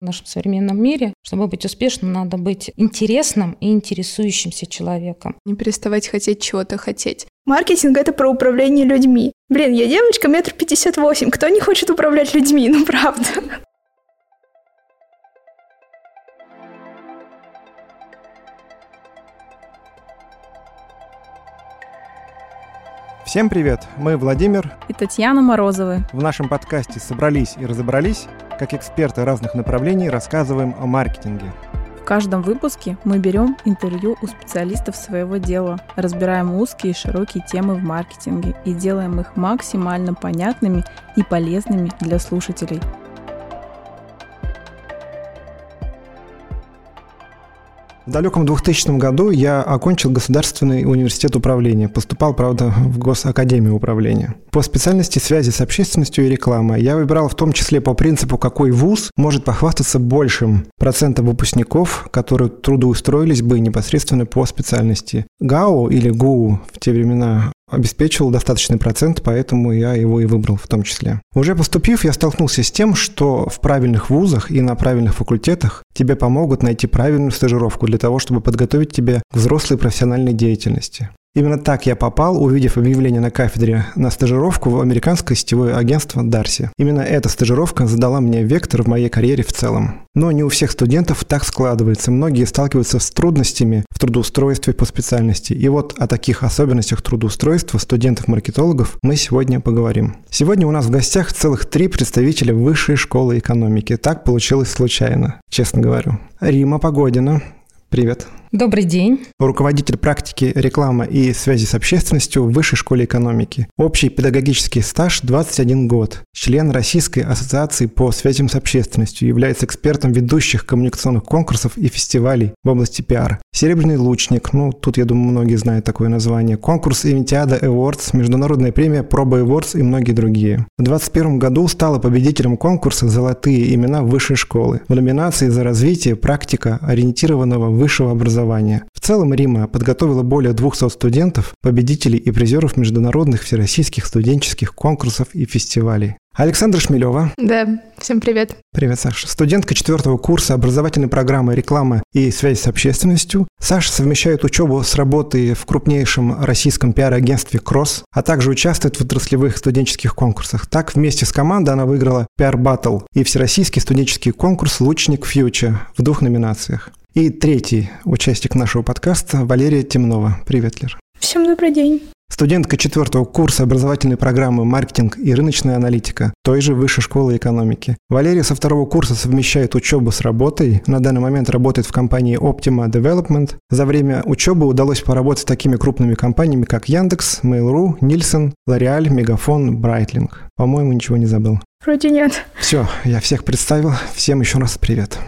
в нашем современном мире. Чтобы быть успешным, надо быть интересным и интересующимся человеком. Не переставать хотеть чего-то хотеть. Маркетинг — это про управление людьми. Блин, я девочка метр пятьдесят восемь. Кто не хочет управлять людьми? Ну, правда. Всем привет! Мы Владимир и Татьяна Морозовы. В нашем подкасте «Собрались и разобрались», как эксперты разных направлений, рассказываем о маркетинге. В каждом выпуске мы берем интервью у специалистов своего дела, разбираем узкие и широкие темы в маркетинге и делаем их максимально понятными и полезными для слушателей – В далеком 2000 году я окончил Государственный университет управления. Поступал, правда, в Госакадемию управления. По специальности связи с общественностью и рекламы я выбирал в том числе по принципу, какой вуз может похвастаться большим процентом выпускников, которые трудоустроились бы непосредственно по специальности. ГАУ или ГУ в те времена обеспечивал достаточный процент, поэтому я его и выбрал в том числе. Уже поступив, я столкнулся с тем, что в правильных вузах и на правильных факультетах тебе помогут найти правильную стажировку для того, чтобы подготовить тебя к взрослой профессиональной деятельности. Именно так я попал, увидев объявление на кафедре на стажировку в американское сетевое агентство Дарси. Именно эта стажировка задала мне вектор в моей карьере в целом. Но не у всех студентов так складывается. Многие сталкиваются с трудностями в трудоустройстве по специальности. И вот о таких особенностях трудоустройства студентов-маркетологов мы сегодня поговорим. Сегодня у нас в гостях целых три представителя Высшей школы экономики. Так получилось случайно, честно говорю. Рима Погодина. Привет. Добрый день. Руководитель практики рекламы и связи с общественностью в Высшей школе экономики. Общий педагогический стаж 21 год. Член Российской ассоциации по связям с общественностью. Является экспертом ведущих коммуникационных конкурсов и фестивалей в области пиара. Серебряный лучник. Ну, тут, я думаю, многие знают такое название. Конкурс Интиада Awards, Международная премия Проба Awards и многие другие. В 2021 году стала победителем конкурса «Золотые имена высшей школы» в номинации за развитие практика ориентированного высшего образования образования. В целом Рима подготовила более 200 студентов, победителей и призеров международных всероссийских студенческих конкурсов и фестивалей. Александра Шмелева. Да, всем привет. Привет, Саша. Студентка четвертого курса образовательной программы «Реклама и связь с общественностью». Саша совмещает учебу с работой в крупнейшем российском пиар-агентстве «Кросс», а также участвует в отраслевых студенческих конкурсах. Так, вместе с командой она выиграла пиар-баттл и всероссийский студенческий конкурс «Лучник Фьючер» в двух номинациях. И третий участник нашего подкаста Валерия Темнова. Привет, Лер. Всем добрый день. Студентка четвертого курса образовательной программы «Маркетинг и рыночная аналитика» той же Высшей школы экономики. Валерия со второго курса совмещает учебу с работой. На данный момент работает в компании Optima Development. За время учебы удалось поработать с такими крупными компаниями, как Яндекс, Mail.ru, Нильсон, L'Oreal, Мегафон, Брайтлинг. По-моему, ничего не забыл. Вроде нет. Все, я всех представил. Всем еще раз привет.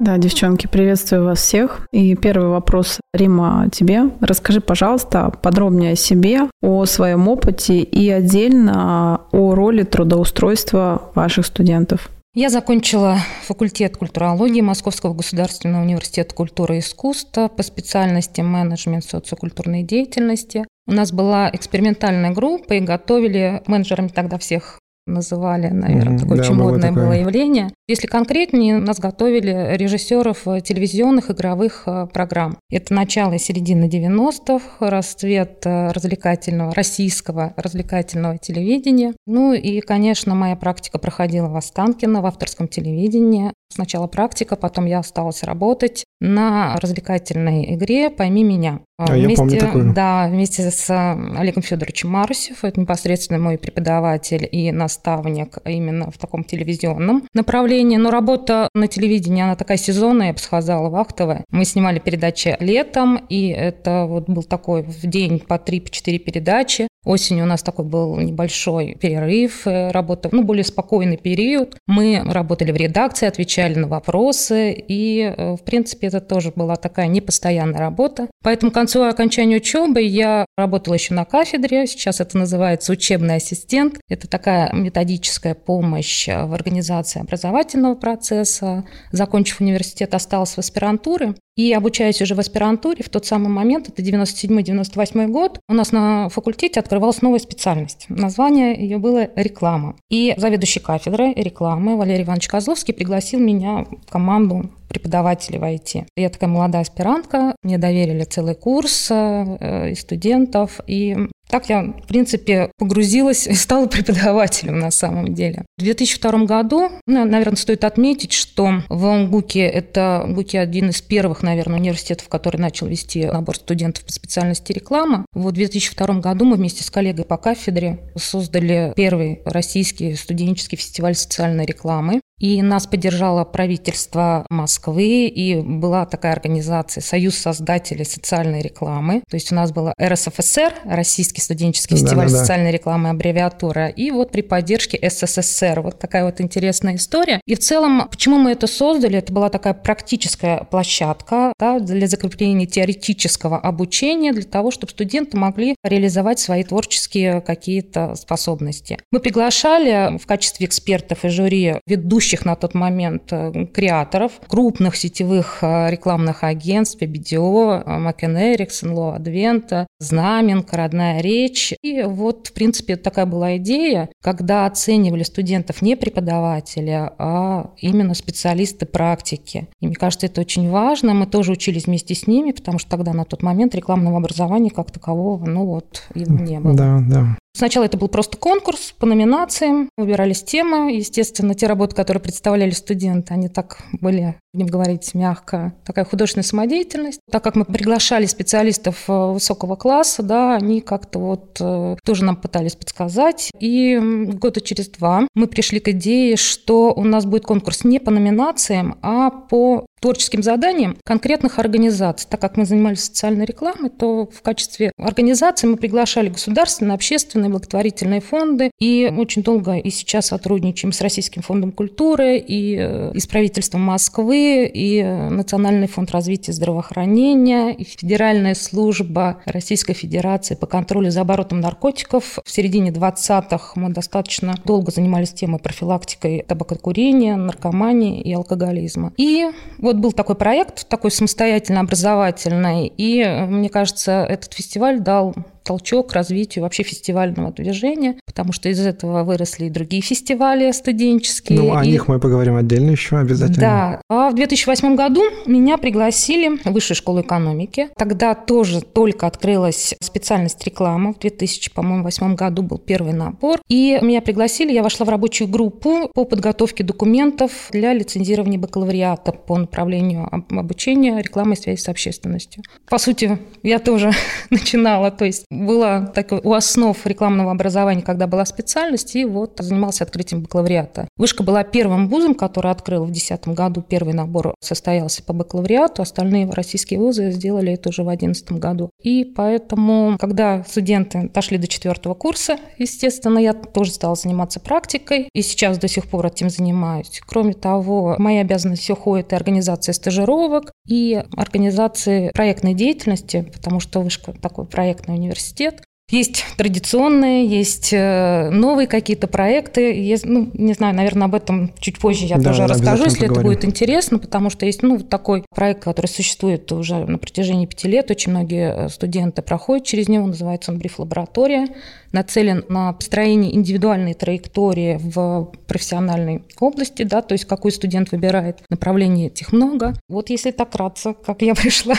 Да, девчонки, приветствую вас всех. И первый вопрос, Рима, тебе. Расскажи, пожалуйста, подробнее о себе, о своем опыте и отдельно о роли трудоустройства ваших студентов. Я закончила факультет культурологии Московского государственного университета культуры и искусства по специальности менеджмент социокультурной деятельности. У нас была экспериментальная группа и готовили менеджерами тогда всех называли, наверное, mm-hmm. такое да, очень модное такое. было явление. Если конкретнее, нас готовили режиссеров э, телевизионных игровых э, программ. Это начало и середина 90-х, расцвет э, развлекательного, российского развлекательного телевидения. Ну и, конечно, моя практика проходила в Останкино, в авторском телевидении. Сначала практика, потом я осталась работать на развлекательной игре «Пойми меня». А вместе, я помню такую. Да, вместе с Олегом Федоровичем Марусев, это непосредственно мой преподаватель и наставник именно в таком телевизионном направлении. Но работа на телевидении, она такая сезонная, я бы сказала, вахтовая. Мы снимали передачи летом, и это вот был такой в день по 3-4 передачи. Осенью у нас такой был небольшой перерыв, э, работа, ну, более спокойный период. Мы работали в редакции, отвечали на вопросы, и, э, в принципе, это тоже была такая непостоянная работа. Поэтому к концу окончания учебы я работала еще на кафедре, сейчас это называется учебный ассистент. Это такая методическая помощь в организации образовательного процесса. Закончив университет, осталась в аспирантуре. И обучаясь уже в аспирантуре, в тот самый момент, это 97-98 год, у нас на факультете открывалась новая специальность. Название ее было «Реклама». И заведующий кафедрой рекламы Валерий Иванович Козловский пригласил меня в команду преподавателей в IT. Я такая молодая аспирантка, мне доверили целый курс э, и студентов, и так я, в принципе, погрузилась и стала преподавателем на самом деле. В 2002 году, ну, наверное, стоит отметить, что в ОМГУКе, это ГУКи один из первых, наверное, университетов, который начал вести набор студентов по специальности реклама. В 2002 году мы вместе с коллегой по кафедре создали первый российский студенческий фестиваль социальной рекламы. И нас поддержало правительство Москвы, и была такая организация «Союз создателей социальной рекламы». То есть у нас была РСФСР, Российский студенческий фестиваль да, да, социальной рекламы, аббревиатура, и вот при поддержке СССР. Вот такая вот интересная история. И в целом, почему мы это создали? Это была такая практическая площадка да, для закрепления теоретического обучения, для того, чтобы студенты могли реализовать свои творческие какие-то способности. Мы приглашали в качестве экспертов и жюри ведущих ведущих на тот момент э, креаторов, крупных сетевых э, рекламных агентств, BDO, Макен Эриксон, Ло Адвента, Знаменка, Родная речь. И вот, в принципе, такая была идея, когда оценивали студентов не преподаватели, а именно специалисты практики. И мне кажется, это очень важно. Мы тоже учились вместе с ними, потому что тогда на тот момент рекламного образования как такового, ну вот, его не было. Да, да. Сначала это был просто конкурс по номинациям, выбирались темы. Естественно, те работы, которые представляли студенты, они так были, будем говорить мягко, такая художественная самодеятельность. Так как мы приглашали специалистов э, высокого класса, да, они как-то вот э, тоже нам пытались подсказать. И года через два мы пришли к идее, что у нас будет конкурс не по номинациям, а по творческим заданиям конкретных организаций. Так как мы занимались социальной рекламой, то в качестве организации мы приглашали государственные, общественные, благотворительные фонды. И очень долго и сейчас сотрудничаем с Российским фондом культуры, и, э, и с правительством Москвы, и Национальный фонд развития здравоохранения, и Федеральная служба Российской Федерации по контролю за оборотом наркотиков. В середине 20-х мы достаточно долго занимались темой профилактикой табакокурения, наркомании и алкоголизма. И вот был такой проект, такой самостоятельно образовательный, и мне кажется, этот фестиваль дал толчок развитию вообще фестивального движения, потому что из этого выросли и другие фестивали студенческие. Ну, о и... них мы поговорим отдельно еще обязательно. Да. А в 2008 году меня пригласили в Высшую школу экономики. Тогда тоже только открылась специальность реклама. В 2008 году был первый набор. И меня пригласили, я вошла в рабочую группу по подготовке документов для лицензирования бакалавриата по направлению обучения рекламы и связи с общественностью. По сути, я тоже начинала, то есть было такое у основ рекламного образования, когда была специальность, и вот занимался открытием бакалавриата. Вышка была первым вузом, который открыл в 2010 году. Первый набор состоялся по бакалавриату, остальные российские вузы сделали это уже в 2011 году. И поэтому, когда студенты дошли до четвертого курса, естественно, я тоже стала заниматься практикой, и сейчас до сих пор этим занимаюсь. Кроме того, в мои обязанности входит и организация стажировок, и организация проектной деятельности, потому что вышка такой проектный университет, университет. Есть традиционные, есть э, новые какие-то проекты. Есть, ну, не знаю, наверное, об этом чуть позже я да, тоже расскажу, если поговорим. это будет интересно, потому что есть ну, такой проект, который существует уже на протяжении пяти лет. Очень многие э, студенты проходят через него, называется он «Бриф-лаборатория» нацелен на построение индивидуальной траектории в профессиональной области, да, то есть какой студент выбирает направление, этих много. Вот если так кратко, как я пришла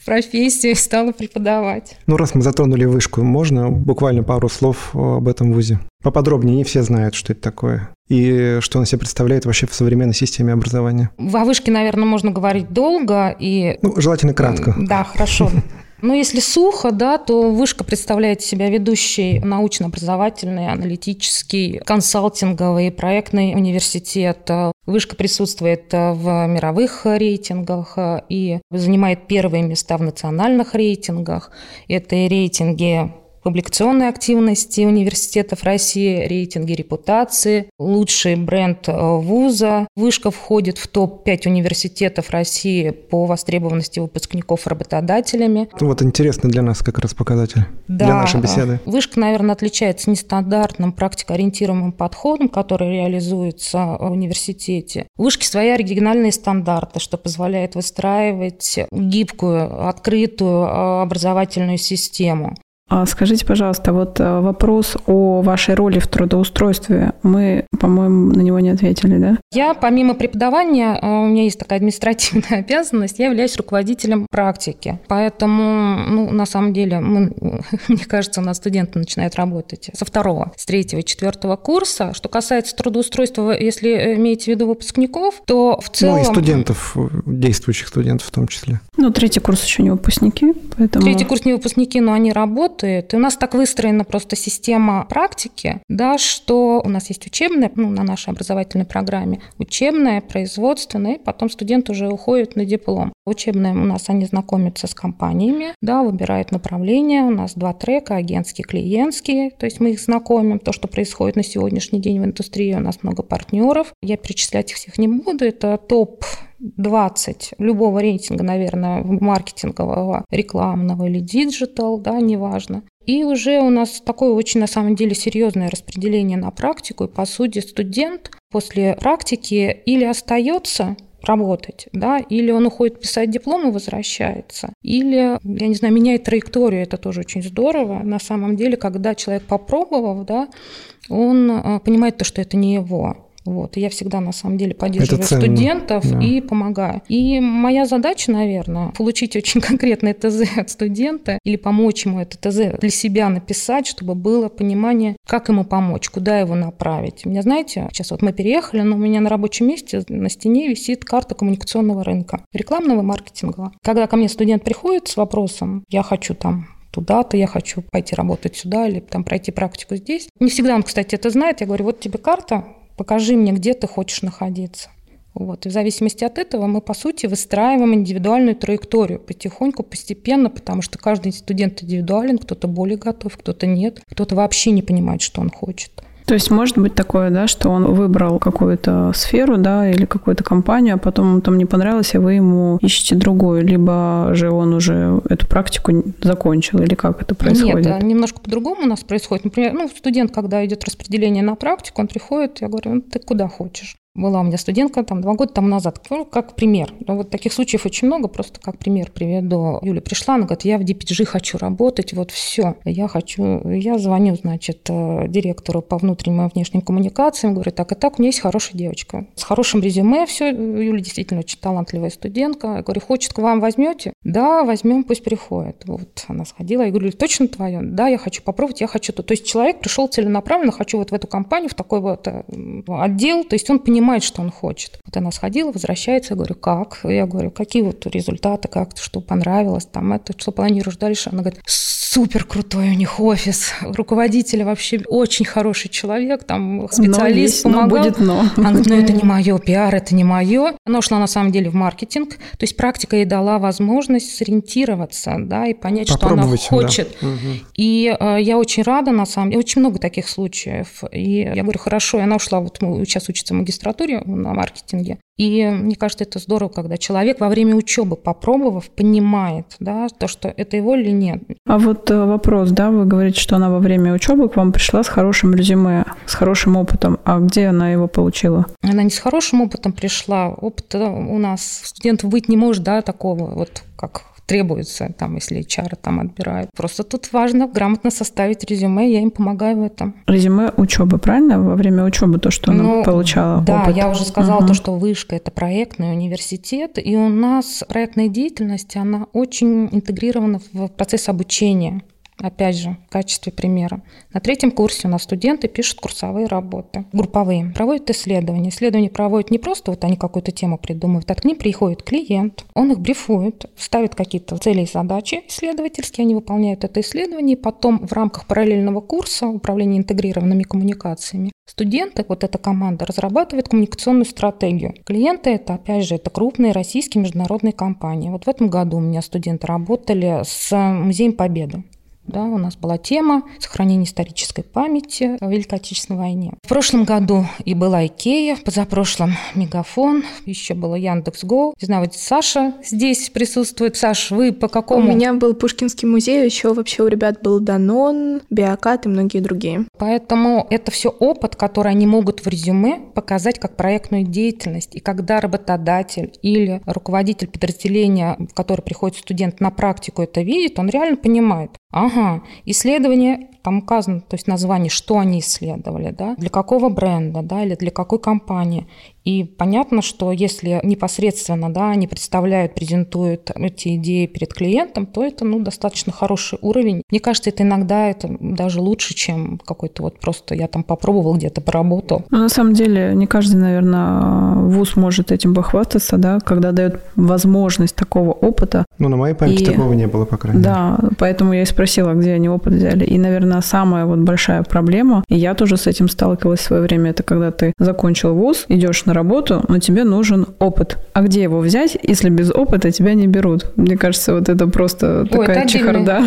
в профессию и стала преподавать. Ну, раз мы затронули вышку, можно буквально пару слов об этом вузе? Поподробнее, не все знают, что это такое. И что он себе представляет вообще в современной системе образования? Во вышке, наверное, можно говорить долго и... Ну, желательно кратко. Да, хорошо. Но если сухо, да, то вышка представляет себя ведущий научно-образовательный, аналитический, консалтинговый, проектный университет. Вышка присутствует в мировых рейтингах и занимает первые места в национальных рейтингах. Это рейтинги публикационной активности университетов России, рейтинги репутации, лучший бренд э, вуза. Вышка входит в топ-5 университетов России по востребованности выпускников работодателями. Вот интересно для нас как раз показатель, да. для нашей беседы. Вышка, наверное, отличается нестандартным практикоориентированным подходом, который реализуется в университете. У вышки свои оригинальные стандарты, что позволяет выстраивать гибкую, открытую э, образовательную систему. А скажите, пожалуйста, вот э, вопрос о вашей роли в трудоустройстве. Мы, по-моему, на него не ответили, да? Я, помимо преподавания, э, у меня есть такая административная обязанность, я являюсь руководителем практики. Поэтому, ну, на самом деле, мы, мне кажется, у нас студенты начинают работать со второго, с третьего четвертого курса. Что касается трудоустройства, если имеете в виду выпускников, то в целом... Ну, и студентов, действующих студентов в том числе. Ну, третий курс еще не выпускники, поэтому... Третий курс не выпускники, но они работают работает. И у нас так выстроена просто система практики, да, что у нас есть учебная, ну, на нашей образовательной программе, учебная, производственная, и потом студент уже уходит на диплом. Учебная у нас они знакомятся с компаниями, да, выбирают направление. У нас два трека, агентский, клиентский, то есть мы их знакомим, то, что происходит на сегодняшний день в индустрии, у нас много партнеров. Я перечислять их всех не буду, это топ 20 любого рейтинга, наверное, маркетингового, рекламного или digital, да, неважно. И уже у нас такое очень, на самом деле, серьезное распределение на практику. И, по сути, студент после практики или остается работать, да, или он уходит писать диплом и возвращается, или, я не знаю, меняет траекторию, это тоже очень здорово. На самом деле, когда человек попробовав, да, он э, понимает то, что это не его. Вот. И я всегда, на самом деле, поддерживаю студентов да. и помогаю. И моя задача, наверное, получить очень конкретное ТЗ от студента или помочь ему это ТЗ для себя написать, чтобы было понимание, как ему помочь, куда его направить. У меня, знаете, сейчас вот мы переехали, но у меня на рабочем месте на стене висит карта коммуникационного рынка, рекламного и маркетингового. Когда ко мне студент приходит с вопросом, я хочу там туда-то, я хочу пойти работать сюда или там пройти практику здесь. Не всегда он, кстати, это знает. Я говорю, вот тебе карта, покажи мне, где ты хочешь находиться. Вот. И в зависимости от этого мы, по сути, выстраиваем индивидуальную траекторию потихоньку, постепенно, потому что каждый студент индивидуален, кто-то более готов, кто-то нет, кто-то вообще не понимает, что он хочет. То есть может быть такое, да, что он выбрал какую-то сферу, да, или какую-то компанию, а потом ему там не понравилось, и вы ему ищете другую, либо же он уже эту практику закончил, или как это происходит? Нет, немножко по-другому у нас происходит. Например, ну, студент, когда идет распределение на практику, он приходит, я говорю, ну, ты куда хочешь? Была у меня студентка там два года тому назад, ну, как пример. Ну, вот таких случаев очень много, просто как пример приведу. Юля пришла, она говорит, я в DPG хочу работать, вот все. Я хочу, я звоню, значит, э, директору по внутренним и внешним коммуникациям, говорю, так и так, у меня есть хорошая девочка. С хорошим резюме все, Юля действительно очень талантливая студентка. Я говорю, хочет, к вам возьмете? Да, возьмем, пусть приходит. Вот она сходила, я говорю, точно твое? Да, я хочу попробовать, я хочу то. То есть человек пришел целенаправленно, хочу вот в эту компанию, в такой вот э, отдел, то есть он понимает, понимает, что он хочет. Вот она сходила, возвращается, я говорю, как? Я говорю, какие вот результаты, как, что понравилось, там это, что планируешь дальше? Она говорит, супер крутой у них офис, руководитель вообще очень хороший человек, там специалист но есть, помогал. Но будет но. Она говорит, ну это не мое, пиар это не мое. Она ушла на самом деле в маркетинг, то есть практика ей дала возможность сориентироваться, да, и понять, что она хочет. Да. И э, я очень рада, на самом деле, очень много таких случаев. И я говорю, хорошо, и она ушла, вот сейчас учится в магистратуре, магистратуре на маркетинге. И мне кажется, это здорово, когда человек во время учебы, попробовав, понимает, да, то, что это его или нет. А вот э, вопрос, да, вы говорите, что она во время учебы к вам пришла с хорошим резюме, с хорошим опытом. А где она его получила? Она не с хорошим опытом пришла. Опыта у нас студентов быть не может, да, такого вот как требуется, там, если HR там отбирают. Просто тут важно грамотно составить резюме, я им помогаю в этом. Резюме учебы, правильно? Во время учебы то, что ну, она получала Да, опыт. я уже сказала угу. то, что вышка – это проектный университет, и у нас проектная деятельность, она очень интегрирована в процесс обучения. Опять же, в качестве примера. На третьем курсе у нас студенты пишут курсовые работы, групповые, проводят исследования. Исследования проводят не просто вот они какую-то тему придумывают, а к ним приходит клиент, он их брифует, ставит какие-то цели и задачи исследовательские, они выполняют это исследование, и потом в рамках параллельного курса управления интегрированными коммуникациями Студенты, вот эта команда, разрабатывает коммуникационную стратегию. Клиенты это, опять же, это крупные российские международные компании. Вот в этом году у меня студенты работали с Музеем Победы Да, у нас была тема сохранения исторической памяти о Великой Отечественной войне. В прошлом году и была Икея, позапрошлом Мегафон, еще было Яндекс.Го. Не знаю, вот Саша здесь присутствует. Саш, вы по какому? У меня был Пушкинский музей, еще вообще у ребят был Данон, Биокат и многие другие. Поэтому это все опыт, который они могут в резюме показать как проектную деятельность. И когда работодатель или руководитель подразделения, в который приходит студент на практику это видит, он реально понимает, ага, исследование там указано, то есть название, что они исследовали, да, для какого бренда, да, или для какой компании. И понятно, что если непосредственно да, они представляют, презентуют эти идеи перед клиентом, то это ну, достаточно хороший уровень. Мне кажется, это иногда это даже лучше, чем какой-то вот просто я там попробовал где-то поработал. Ну, на самом деле, не каждый, наверное, вуз может этим похвастаться, да, когда дает возможность такого опыта. Ну, на моей памяти и... такого не было, по крайней мере. Да, поэтому я и спросила, где они опыт взяли. И, наверное, самая вот большая проблема, и я тоже с этим сталкивалась в свое время, это когда ты закончил вуз, идешь на работу, но тебе нужен опыт. А где его взять, если без опыта тебя не берут? Мне кажется, вот это просто Ой, такая это чехарда.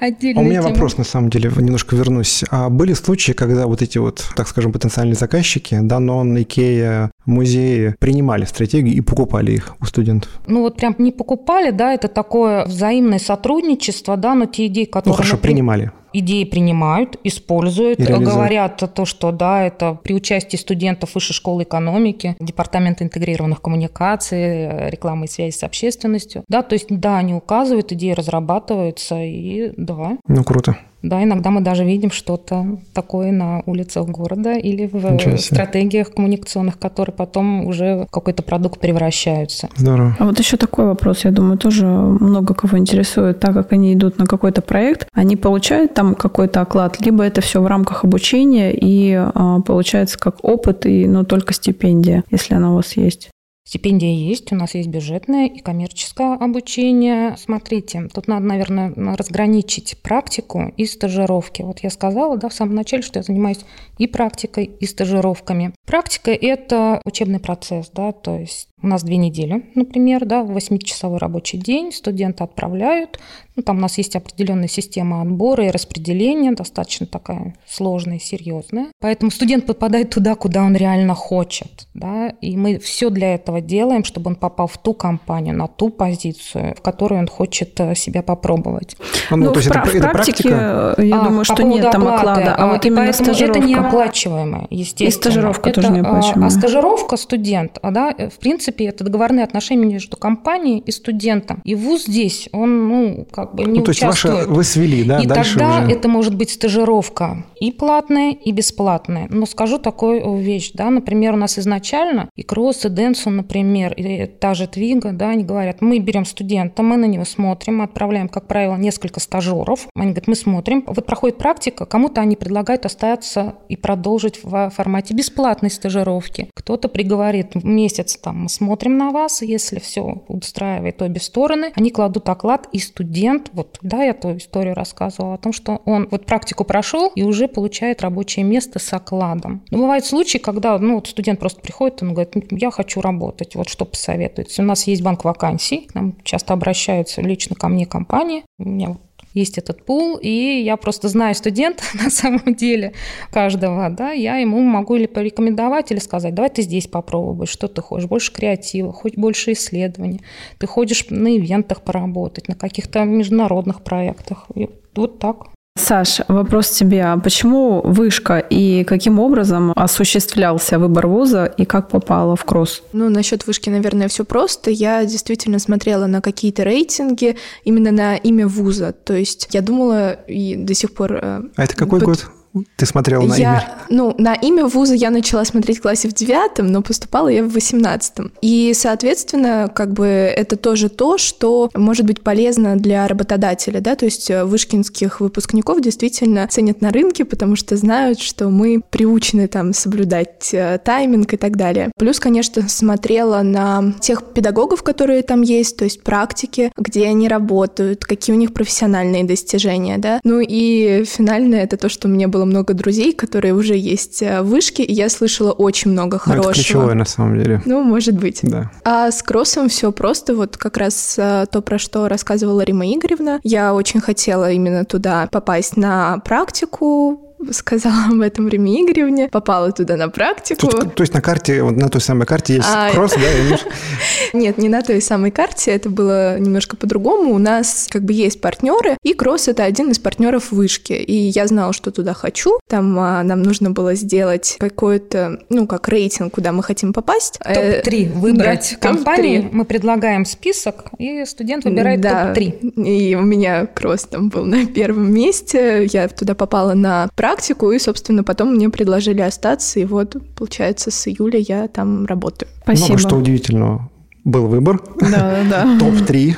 А у меня вопрос, на самом деле, немножко вернусь. А были случаи, когда вот эти вот, так скажем, потенциальные заказчики, Данон, Икея, музеи принимали стратегии и покупали их у студентов? Ну вот прям не покупали, да, это такое взаимное сотрудничество, да, но те идеи, которые... Ну хорошо, например, принимали идеи принимают, используют, говорят то, что да, это при участии студентов Высшей школы экономики, Департамента интегрированных коммуникаций, рекламы и связи с общественностью. Да, то есть да, они указывают, идеи разрабатываются, и да. Ну, круто. Да, иногда мы даже видим что-то такое на улицах города или в стратегиях коммуникационных, которые потом уже в какой-то продукт превращаются. Здорово. А вот еще такой вопрос, я думаю, тоже много кого интересует, так как они идут на какой-то проект, они получают там какой-то оклад, либо это все в рамках обучения и а, получается как опыт, и, но только стипендия, если она у вас есть. Стипендия есть, у нас есть бюджетное и коммерческое обучение. Смотрите, тут надо, наверное, разграничить практику и стажировки. Вот я сказала да, в самом начале, что я занимаюсь и практикой, и стажировками. Практика – это учебный процесс, да, то есть у нас две недели, например, да, 8-часовой рабочий день, студенты отправляют. Ну, там у нас есть определенная система отбора и распределения, достаточно такая сложная, серьезная. Поэтому студент попадает туда, куда он реально хочет. Да, и мы все для этого делаем, чтобы он попал в ту компанию, на ту позицию, в которой он хочет э, себя попробовать. Ну, ну то есть это, в это практике, практика? Э, я а, думаю, что нет там оклада, а, а вот именно стажировка. Это не оплачиваемое, естественно. И стажировка это, тоже не оплачиваемая. А стажировка студент, а, да, в принципе, принципе, это договорные отношения между компанией и студентом. И вуз здесь, он, ну, как бы не ну, то участвует. есть ваши, вы свели, да? И тогда уже... это может быть стажировка и платная, и бесплатная. Но скажу такую вещь, да, например, у нас изначально и Кросс, и Денсон, например, и та же Твига, да, они говорят, мы берем студента, мы на него смотрим, мы отправляем, как правило, несколько стажеров. Они говорят, мы смотрим. Вот проходит практика, кому-то они предлагают остаться и продолжить в формате бесплатной стажировки. Кто-то приговорит месяц там мы смотрим на вас, если все устраивает обе стороны, они кладут оклад, и студент, вот, да, я эту историю рассказывала о том, что он вот практику прошел и уже получает рабочее место с окладом. Но бывают случаи, когда, ну, вот студент просто приходит, он говорит, я хочу работать, вот что посоветуете. У нас есть банк вакансий, к нам часто обращаются лично ко мне компании, у меня есть этот пул, и я просто знаю студента на самом деле каждого, да, я ему могу или порекомендовать, или сказать, давай ты здесь попробуй, что ты хочешь, больше креатива, хоть больше исследований, ты ходишь на ивентах поработать, на каких-то международных проектах, и вот так. Саш, вопрос тебе. А почему вышка и каким образом осуществлялся выбор вуза и как попала в кросс? Ну, насчет вышки, наверное, все просто. Я действительно смотрела на какие-то рейтинги именно на имя вуза. То есть я думала и до сих пор... Э, а это какой под... год? Ты смотрела на я, имя? Ну, на имя вуза я начала смотреть в классе в девятом, но поступала я в восемнадцатом. И, соответственно, как бы это тоже то, что может быть полезно для работодателя, да, то есть э, вышкинских выпускников действительно ценят на рынке, потому что знают, что мы приучены там соблюдать э, тайминг и так далее. Плюс, конечно, смотрела на тех педагогов, которые там есть, то есть практики, где они работают, какие у них профессиональные достижения, да. Ну и финальное это то, что мне было было много друзей, которые уже есть э, в вышке, и я слышала очень много хорошего. Ну, это ключевое, на самом деле. Ну, может быть. Да. А с кроссом все просто, вот как раз э, то, про что рассказывала Рима Игоревна. Я очень хотела именно туда попасть на практику, сказала об этом Реме Игоревне, попала туда на практику. Тут, то есть на карте, вот на той самой карте есть а, кросс, да? И... Нет, не на той самой карте, это было немножко по-другому. У нас как бы есть партнеры, и кросс — это один из партнеров вышки. И я знала, что туда хочу. Там а, нам нужно было сделать какой-то, ну, как рейтинг, куда мы хотим попасть. Топ-3 выбрать да, компании. Топ мы предлагаем список, и студент выбирает да, топ-3. И у меня кросс там был на первом месте. Я туда попала на практику, практику, и, собственно, потом мне предложили остаться, и вот, получается, с июля я там работаю. Спасибо. Много что удивительного был выбор. Да, да. Топ-3.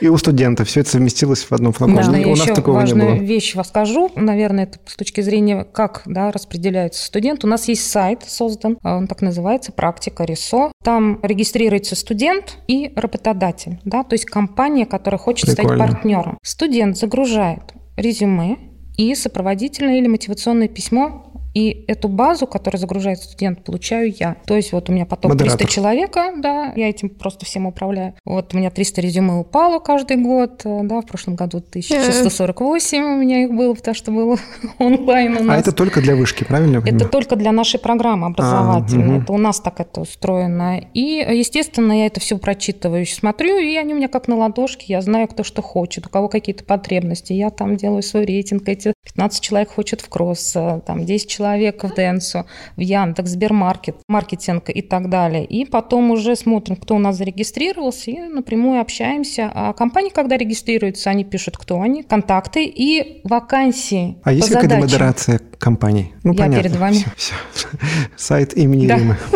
И у студента все это совместилось в одном флаконе. Можно у нас такого важную не было. вещь расскажу. Наверное, это с точки зрения, как да, распределяется студент. У нас есть сайт создан, а он так называется, практика РИСО. Там регистрируется студент и работодатель. Да, то есть компания, которая хочет Прикольно. стать партнером. Студент загружает резюме, и сопроводительное или мотивационное письмо и эту базу, которую загружает студент, получаю я. То есть вот у меня поток Модератор. 300 человека, да, я этим просто всем управляю. Вот у меня 300 резюме упало каждый год, э, да, в прошлом году 1648 у меня их было, потому что было онлайн у а нас. А это только для вышки, правильно? Это только для нашей программы образовательной. А, это у нас так это устроено. И, естественно, я это все прочитываю, смотрю, и они у меня как на ладошке, я знаю, кто что хочет, у кого какие-то потребности. Я там делаю свой рейтинг, эти 15 человек хочет в кросс, э, там 10 человек человека в Денсу, в Яндекс, Сбермаркет, маркетинг и так далее. И потом уже смотрим, кто у нас зарегистрировался, и напрямую общаемся. А компании, когда регистрируются, они пишут, кто они, контакты и вакансии. А есть какая-то модерация компаний? Ну, Я понятно. перед вами. Все, все. Сайт имени да. Римы.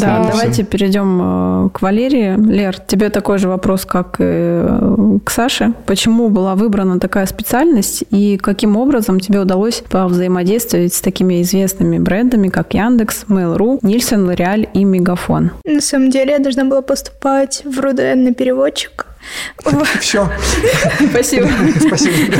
Да, давайте перейдем э, к Валерии. Лер, тебе такой же вопрос, как э, к Саше. Почему была выбрана такая специальность и каким образом тебе удалось взаимодействовать с такими такими известными брендами, как Яндекс, Mail.ru, Нильсон, Лореаль и Мегафон. На самом деле я должна была поступать в РУДН на переводчик. Все. Спасибо. Спасибо.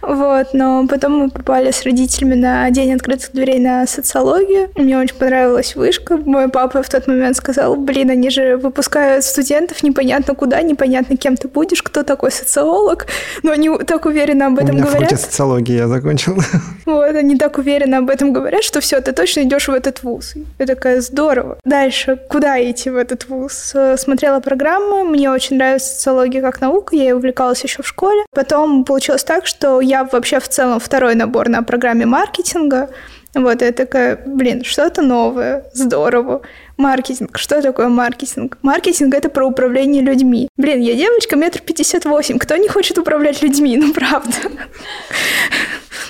Вот, но потом мы попали с родителями на день открытых дверей на социологию. Мне очень понравилась вышка. Мой папа в тот момент сказал, блин, они же выпускают студентов непонятно куда, непонятно кем ты будешь, кто такой социолог. Но они так уверенно об этом У меня говорят. социологии я закончил. Вот, они так уверенно об этом говорят, что все, ты точно идешь в этот вуз. Я такая, здорово. Дальше, куда идти в этот вуз? Смотрела программы, мне очень нравится социология как наука, я ей увлекалась еще в школе. Потом получилось так, что я вообще в целом второй набор на программе маркетинга. Вот, я такая, блин, что-то новое, здорово. Маркетинг. Что такое маркетинг? Маркетинг – это про управление людьми. Блин, я девочка метр пятьдесят восемь. Кто не хочет управлять людьми? Ну, правда.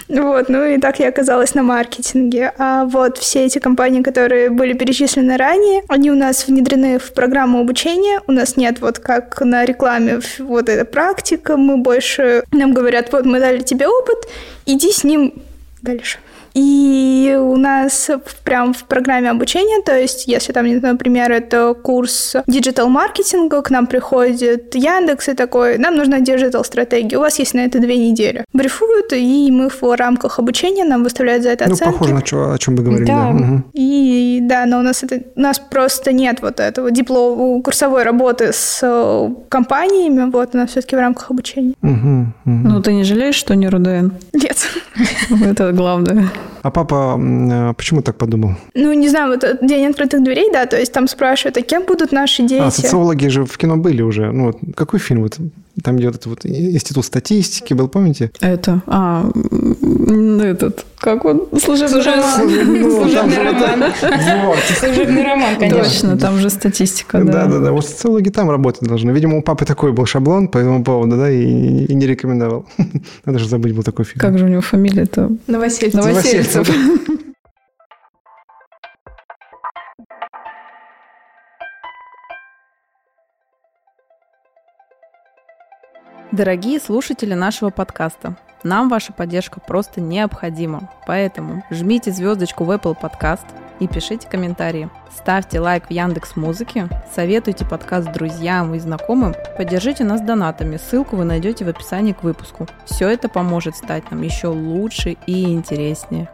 Вот, ну и так я оказалась на маркетинге. А вот все эти компании, которые были перечислены ранее, они у нас внедрены в программу обучения. У нас нет вот как на рекламе вот эта практика. Мы больше... Нам говорят, вот мы дали тебе опыт, иди с ним дальше. И у нас прям в программе обучения, то есть если там, например, это курс digital-маркетинга, к нам приходит Яндекс и такой, нам нужна digital-стратегия, у вас есть на это две недели. Брифуют, и мы в рамках обучения нам выставляют за это ну, оценки. Ну, похоже на что, о чем вы говорили. Да, да. Угу. и да, но у нас, это, у нас просто нет вот этого диплома, курсовой работы с э, компаниями, вот, у нас все-таки в рамках обучения. Угу, угу. Ну, ты не жалеешь, что не РУДН? Нет. Это главное. А папа а почему так подумал? Ну, не знаю, вот день открытых дверей, да, то есть там спрашивают, а кем будут наши дети? А, социологи же в кино были уже. Ну, вот какой фильм? Вот там где вот, вот институт статистики был, помните? Это, а, этот, как он? Служебный роман. Служебный роман. Служебный роман, конечно. Точно, там же статистика, да. Да-да-да, вот социологи там работать должны. Видимо, у папы такой был шаблон по этому поводу, да, и, и не рекомендовал. Надо же забыть, был такой фильм. Как же у него фамилия-то? Новосельцев. Новосельцев. Дорогие слушатели нашего подкаста, нам ваша поддержка просто необходима. Поэтому жмите звездочку в Apple Podcast, и пишите комментарии. Ставьте лайк в Яндекс Музыке, советуйте подкаст друзьям и знакомым, поддержите нас донатами, ссылку вы найдете в описании к выпуску. Все это поможет стать нам еще лучше и интереснее.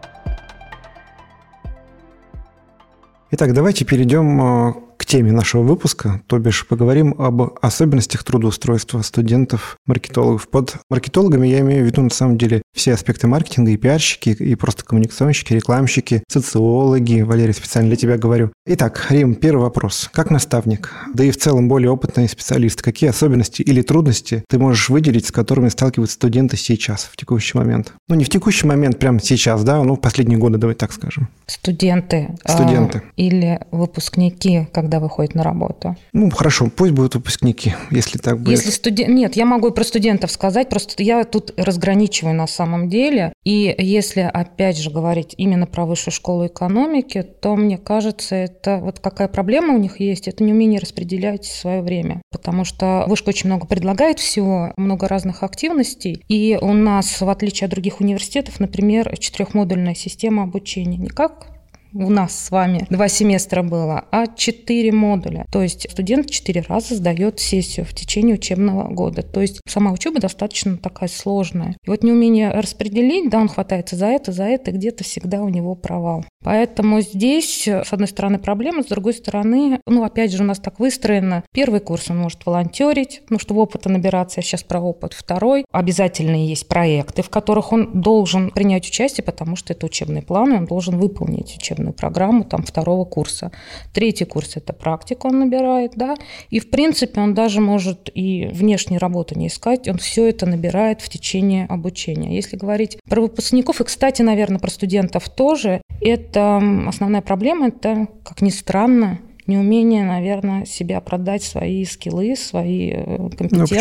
Итак, давайте перейдем э, теме нашего выпуска, то бишь поговорим об особенностях трудоустройства студентов-маркетологов. Под маркетологами я имею в виду на самом деле все аспекты маркетинга, и пиарщики, и просто коммуникационщики, рекламщики, социологи. Валерий, специально для тебя говорю. Итак, Рим, первый вопрос. Как наставник, да и в целом более опытный специалист, какие особенности или трудности ты можешь выделить, с которыми сталкиваются студенты сейчас, в текущий момент? Ну, не в текущий момент, прямо сейчас, да, ну, в последние годы, давай так скажем. Студенты. Студенты. А, или выпускники, когда выходит на работу. Ну, хорошо, пусть будут выпускники, если так будет. Если студент... Нет, я могу и про студентов сказать, просто я тут разграничиваю на самом деле. И если, опять же, говорить именно про высшую школу экономики, то, мне кажется, это вот какая проблема у них есть, это неумение распределять свое время. Потому что вышка очень много предлагает всего, много разных активностей. И у нас, в отличие от других университетов, например, четырехмодульная система обучения. Не как у нас с вами два семестра было, а четыре модуля. То есть студент четыре раза сдает сессию в течение учебного года. То есть сама учеба достаточно такая сложная. И вот неумение распределить, да, он хватается за это, за это, где-то всегда у него провал. Поэтому здесь, с одной стороны, проблема, с другой стороны, ну, опять же, у нас так выстроено. Первый курс он может волонтерить, ну, чтобы опыта набираться, я сейчас про опыт. Второй, обязательные есть проекты, в которых он должен принять участие, потому что это учебный план, и он должен выполнить учебную программу там второго курса. Третий курс – это практика он набирает, да, и, в принципе, он даже может и внешней работы не искать, он все это набирает в течение обучения. Если говорить про выпускников, и, кстати, наверное, про студентов тоже, это основная проблема, это, как ни странно, неумение, наверное, себя продать, свои скиллы, свои э, компетенции. Ну,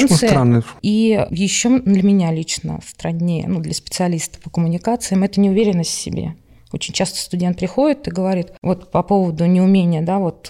И еще для меня лично страннее, ну, для специалиста по коммуникациям, это неуверенность в себе. Очень часто студент приходит и говорит, вот по поводу неумения, да, вот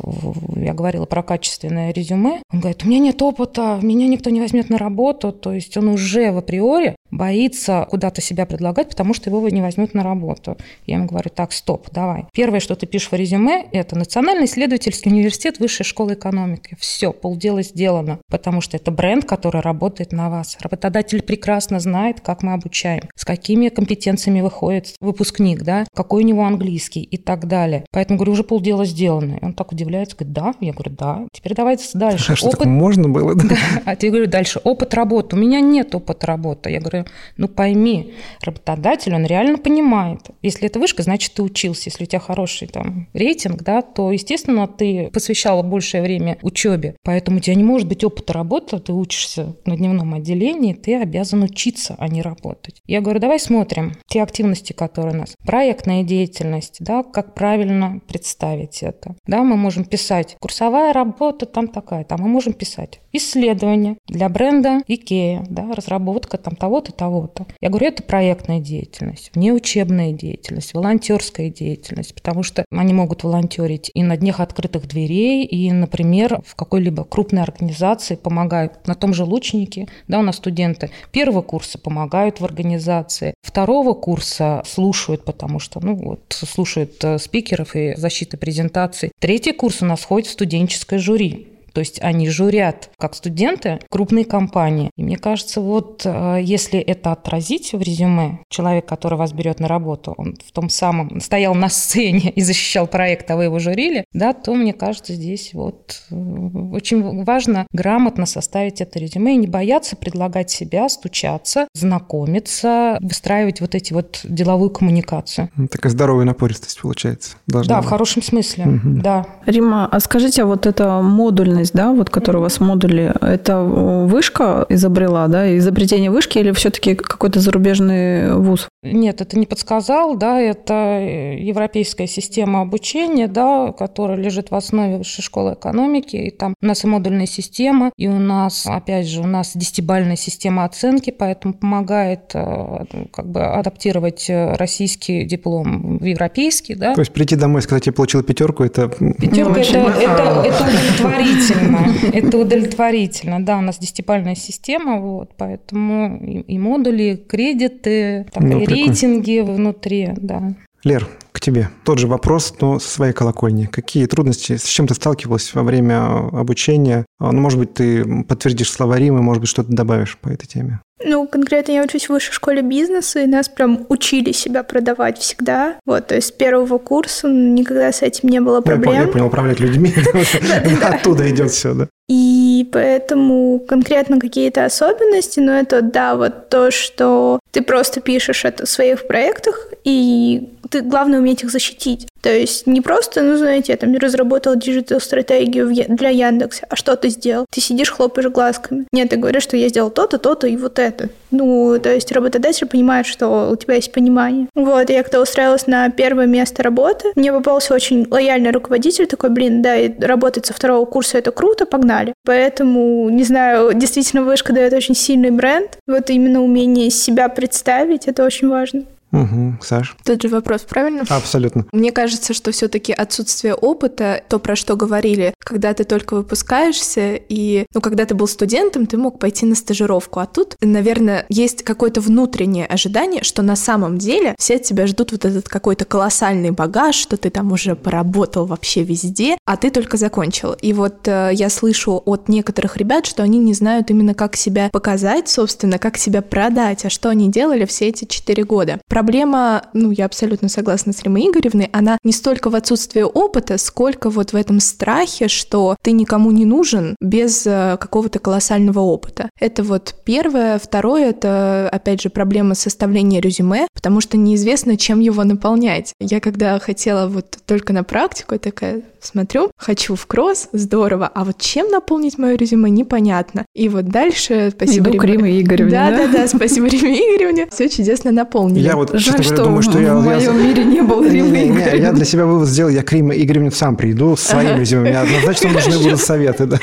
я говорила про качественное резюме, он говорит, у меня нет опыта, меня никто не возьмет на работу, то есть он уже в априори боится куда-то себя предлагать, потому что его не возьмут на работу. Я ему говорю, так, стоп, давай. Первое, что ты пишешь в резюме, это Национальный исследовательский университет Высшей школы экономики. Все, полдела сделано, потому что это бренд, который работает на вас. Работодатель прекрасно знает, как мы обучаем, с какими компетенциями выходит выпускник, да, какой у него английский и так далее. Поэтому, говорю, уже полдела сделано. И он так удивляется, говорит, да? Я говорю, да. Теперь давайте дальше. А что, Опыт... можно было? Да. А я говорю, дальше. Опыт работы. У меня нет опыта работы. Я говорю, ну пойми, работодатель, он реально понимает. Если это вышка, значит, ты учился. Если у тебя хороший там рейтинг, да, то, естественно, ты посвящала большее время учебе. Поэтому у тебя не может быть опыта работы, ты учишься на дневном отделении, ты обязан учиться, а не работать. Я говорю, давай смотрим те активности, которые у нас. Проектная деятельность, да, как правильно представить это. Да, мы можем писать курсовая работа там такая, там мы можем писать исследование для бренда Икея, да, разработка там того-то, того-то. Я говорю, это проектная деятельность, внеучебная деятельность, волонтерская деятельность, потому что они могут волонтерить и на днях открытых дверей, и, например, в какой-либо крупной организации помогают. На том же Лучнике, да, у нас студенты первого курса помогают в организации, второго курса слушают, потому что, ну, вот, слушают э, спикеров и защиты презентаций. Третий курс у нас ходит в студенческое жюри. То есть они журят, как студенты, крупные компании. И мне кажется, вот э, если это отразить в резюме, человек, который вас берет на работу, он в том самом стоял на сцене и защищал проект, а вы его журили, да, то мне кажется, здесь вот э, очень важно грамотно составить это резюме и не бояться предлагать себя, стучаться, знакомиться, выстраивать вот эти вот деловую коммуникацию. Такая здоровая напористость получается. Должна да, быть. в хорошем смысле, угу. да. Рима, а скажите, а вот эта модульность есть, да, вот который у вас модули, это вышка изобрела, да, изобретение вышки или все-таки какой-то зарубежный вуз? Нет, это не подсказал, да, это европейская система обучения, да, которая лежит в основе высшей школы экономики, и там у нас и модульная система, и у нас, опять же, у нас десятибальная система оценки, поэтому помогает э, как бы адаптировать российский диплом в европейский, да. То есть прийти домой и сказать, я получил пятерку, это... Пятерка, это, это, это удовлетворительно удовлетворительно. Это удовлетворительно. Да, у нас десятипальная система, вот, поэтому и, и модули, кредиты, ну, и рейтинги внутри, да. Лер, к тебе. Тот же вопрос, но со своей колокольни. Какие трудности, с чем ты сталкивалась во время обучения? А, ну, может быть, ты подтвердишь слова Римы, может быть, что-то добавишь по этой теме? Ну, конкретно я учусь в высшей школе бизнеса, и нас прям учили себя продавать всегда. Вот, то есть с первого курса никогда с этим не было проблем. Я понял, управлять людьми. Оттуда идет все, да. И поэтому конкретно какие-то особенности, но это, да, вот то, что ты просто пишешь это в своих проектах, и ты, главное, уметь их защитить. То есть не просто, ну, знаете, я там разработал диджитал-стратегию для Яндекса, а что ты сделал? Ты сидишь, хлопаешь глазками. Нет, ты говоришь, что я сделал то-то, то-то и вот это. Ну, то есть работодатель понимает, что у тебя есть понимание. Вот, я когда устраивалась на первое место работы, мне попался очень лояльный руководитель, такой, блин, да, и работать со второго курса это круто, погнали. Поэтому, не знаю, действительно вышка дает очень сильный бренд. Вот именно умение себя представить, это очень важно. Угу, Саш? Тот же вопрос, правильно? Абсолютно. Мне кажется, что все-таки отсутствие опыта, то, про что говорили, когда ты только выпускаешься, и, ну, когда ты был студентом, ты мог пойти на стажировку, а тут, наверное, есть какое-то внутреннее ожидание, что на самом деле все от тебя ждут вот этот какой-то колоссальный багаж, что ты там уже поработал вообще везде, а ты только закончил. И вот э, я слышу от некоторых ребят, что они не знают именно, как себя показать, собственно, как себя продать, а что они делали все эти четыре года. Проблема, ну, я абсолютно согласна с Римой Игоревной, она не столько в отсутствии опыта, сколько вот в этом страхе, что ты никому не нужен без э, какого-то колоссального опыта. Это вот первое. Второе, это, опять же, проблема составления резюме, потому что неизвестно, чем его наполнять. Я когда хотела вот только на практику, я такая смотрю, хочу в кросс, здорово, а вот чем наполнить мое резюме, непонятно. И вот дальше, спасибо Иду Риме... Риме Игоревне, да? Да, да, да, спасибо Риме Игоревне, все чудесно наполнили. Я вот вот, Жаль, что, что думаю, что в я... моем я... мире не было Римы не, не, Я для себя вывод сделал, я к Риме Игоревне сам приду с своим резюме. Мне однозначно нужны будут советы. Да.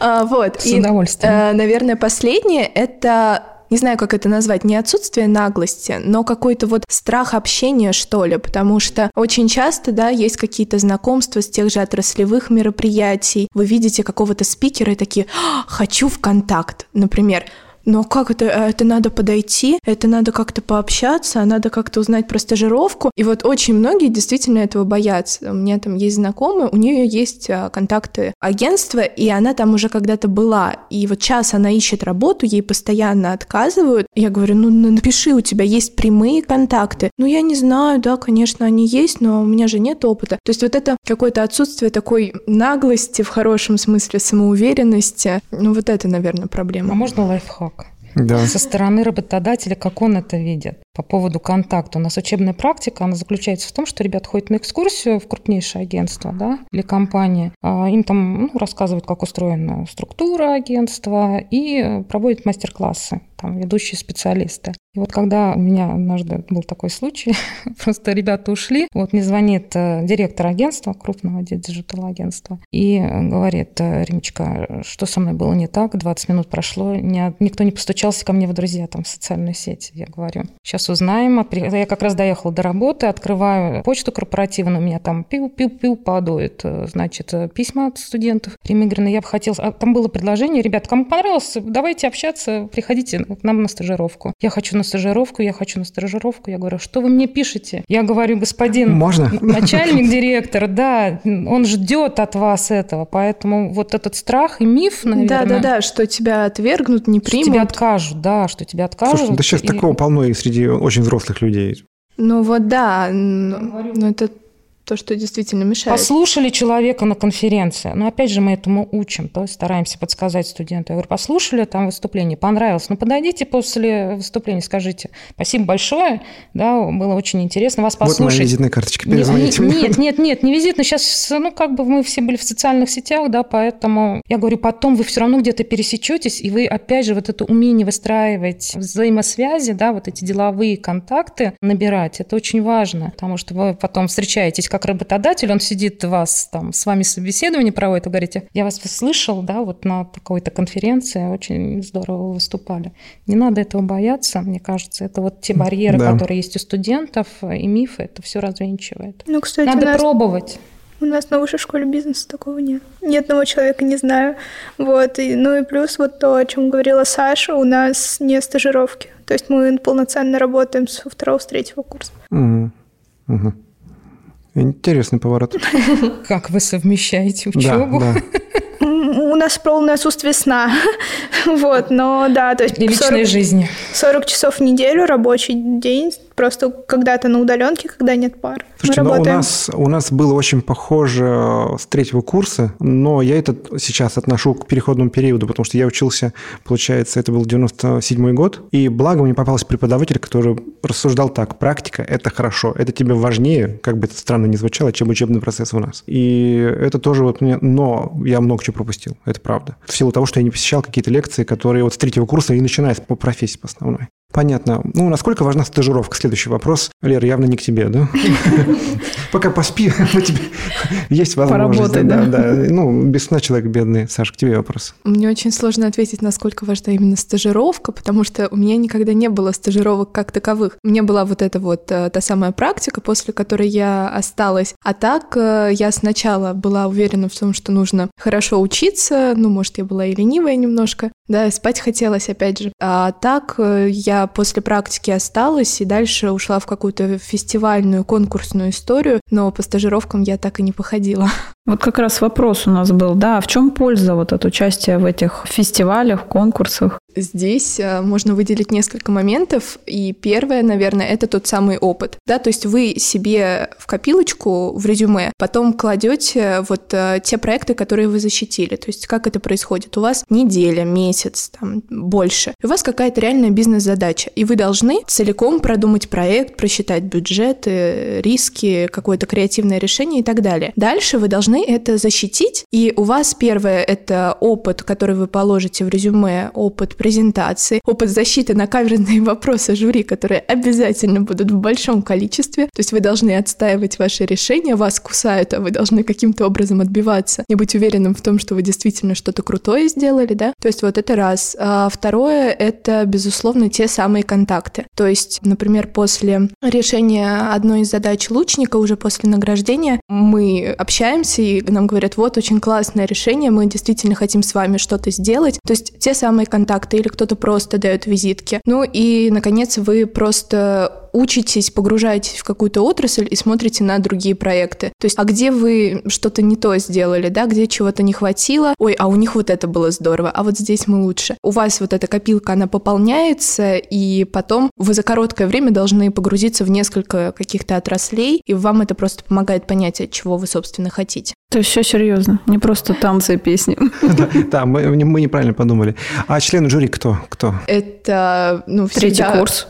А, вот. С удовольствием. Э, наверное, последнее – это не знаю, как это назвать, не отсутствие наглости, но какой-то вот страх общения, что ли, потому что очень часто, да, есть какие-то знакомства с тех же отраслевых мероприятий, вы видите какого-то спикера и такие «А, «хочу в контакт», например, но как это? А это надо подойти, это надо как-то пообщаться, надо как-то узнать про стажировку. И вот очень многие действительно этого боятся. У меня там есть знакомая, у нее есть а, контакты агентства, и она там уже когда-то была. И вот сейчас она ищет работу, ей постоянно отказывают. Я говорю, ну напиши, у тебя есть прямые контакты. Ну я не знаю, да, конечно, они есть, но у меня же нет опыта. То есть вот это какое-то отсутствие такой наглости в хорошем смысле, самоуверенности. Ну вот это, наверное, проблема. А можно лайфхак? Да. Со стороны работодателя, как он это видит. По поводу контакта. У нас учебная практика, она заключается в том, что ребята ходят на экскурсию в крупнейшее агентство да, или компания. А им там ну, рассказывают, как устроена структура агентства и проводят мастер-классы там ведущие специалисты. И вот когда у меня однажды был такой случай, просто ребята ушли, вот мне звонит э, директор агентства, крупного digital-агентства, и говорит, «Э, Римочка, что со мной было не так, 20 минут прошло, никто не постучался ко мне в друзья там в социальную сеть. Я говорю, сейчас узнаем. Я как раз доехала до работы, открываю почту корпоративную, у меня там пиу-пиу-пиу падает, э, значит, письма от студентов. Рима Игоревна, я бы хотела... А там было предложение, ребят, кому понравилось, давайте общаться, приходите к нам на стажировку. Я хочу на стажировку, я хочу на стажировку. Я говорю, что вы мне пишете? Я говорю, господин Можно? начальник, директор, да, он ждет от вас этого. Поэтому вот этот страх и миф, наверное... Да-да-да, что тебя отвергнут, не примут. Что тебя откажут, да, что тебя откажут. Слушай, да сейчас и... такого полно и среди очень взрослых людей. Ну вот да, но, но это то, что действительно мешает. Послушали человека на конференции. Но опять же мы этому учим, то есть стараемся подсказать студенту. Я говорю, послушали там выступление, понравилось. Ну подойдите после выступления, скажите, спасибо большое, да, было очень интересно вас послушать. Вот моя визитная карточка, перезвоните нет, нет, нет, нет, не визитная. Сейчас, ну как бы мы все были в социальных сетях, да, поэтому я говорю, потом вы все равно где-то пересечетесь, и вы опять же вот это умение выстраивать взаимосвязи, да, вот эти деловые контакты набирать, это очень важно, потому что вы потом встречаетесь как работодатель, он сидит вас там, с вами собеседование проводит, вы говорите, я вас слышал, да, вот на какой-то конференции, очень здорово выступали. Не надо этого бояться, мне кажется, это вот те барьеры, да. которые есть у студентов, и мифы, это все развенчивает. Ну, кстати, надо нас... пробовать. У нас на высшей школе бизнеса такого нет. Ни одного человека не знаю. Вот. И, ну и плюс вот то, о чем говорила Саша, у нас не стажировки. То есть мы полноценно работаем со второго, с третьего курса. Угу. Угу. Интересный поворот. Как вы совмещаете учебу? Да, да у нас полное отсутствие сна. вот, но да, то есть... И личной 40, жизни. 40 часов в неделю, рабочий день, просто когда-то на удаленке, когда нет пар. Слушайте, ну, у нас, у нас было очень похоже с третьего курса, но я это сейчас отношу к переходному периоду, потому что я учился, получается, это был 97 год, и благо мне попался преподаватель, который рассуждал так, практика – это хорошо, это тебе важнее, как бы это странно ни звучало, чем учебный процесс у нас. И это тоже вот мне, но я много чего пропустил, это правда. В силу того, что я не посещал какие-то лекции, которые вот с третьего курса и начинают по профессии по основной. Понятно. Ну, насколько важна стажировка? Следующий вопрос. Лера, явно не к тебе, да? Пока поспи, у тебя есть возможность. Поработай, да? Да, Ну, без сна человек бедный. Саша, к тебе вопрос. Мне очень сложно ответить, насколько важна именно стажировка, потому что у меня никогда не было стажировок как таковых. У меня была вот эта вот э, та самая практика, после которой я осталась. А так э, я сначала была уверена в том, что нужно хорошо учиться, ну, может, я была и ленивая немножко, да, спать хотелось, опять же. А так э, я после практики осталась и дальше ушла в какую-то фестивальную, конкурсную историю, но по стажировкам я так и не походила. Вот как раз вопрос у нас был, да, в чем польза вот от участия в этих фестивалях, конкурсах? Здесь э, можно выделить несколько моментов, и первое, наверное, это тот самый опыт, да, то есть вы себе в копилочку, в резюме, потом кладете вот э, те проекты, которые вы защитили, то есть как это происходит, у вас неделя, месяц, там, больше, у вас какая-то реальная бизнес-задача, и вы должны целиком продумать проект, просчитать бюджеты, риски, какое-то креативное решение и так далее. Дальше вы должны должны это защитить, и у вас первое — это опыт, который вы положите в резюме, опыт презентации, опыт защиты на каверзные вопросы жюри, которые обязательно будут в большом количестве, то есть вы должны отстаивать ваши решения, вас кусают, а вы должны каким-то образом отбиваться и быть уверенным в том, что вы действительно что-то крутое сделали, да, то есть вот это раз. А второе — это, безусловно, те самые контакты, то есть, например, после решения одной из задач лучника, уже после награждения, мы общаемся и нам говорят, вот, очень классное решение, мы действительно хотим с вами что-то сделать. То есть те самые контакты или кто-то просто дает визитки. Ну и, наконец, вы просто учитесь, погружаетесь в какую-то отрасль и смотрите на другие проекты. То есть, а где вы что-то не то сделали, да, где чего-то не хватило, ой, а у них вот это было здорово, а вот здесь мы лучше. У вас вот эта копилка, она пополняется, и потом вы за короткое время должны погрузиться в несколько каких-то отраслей, и вам это просто помогает понять, от чего вы, собственно, хотите. То есть все серьезно, не просто танцы и песни. Да, мы неправильно подумали. А члены жюри кто? Кто? Это, ну, Третий курс.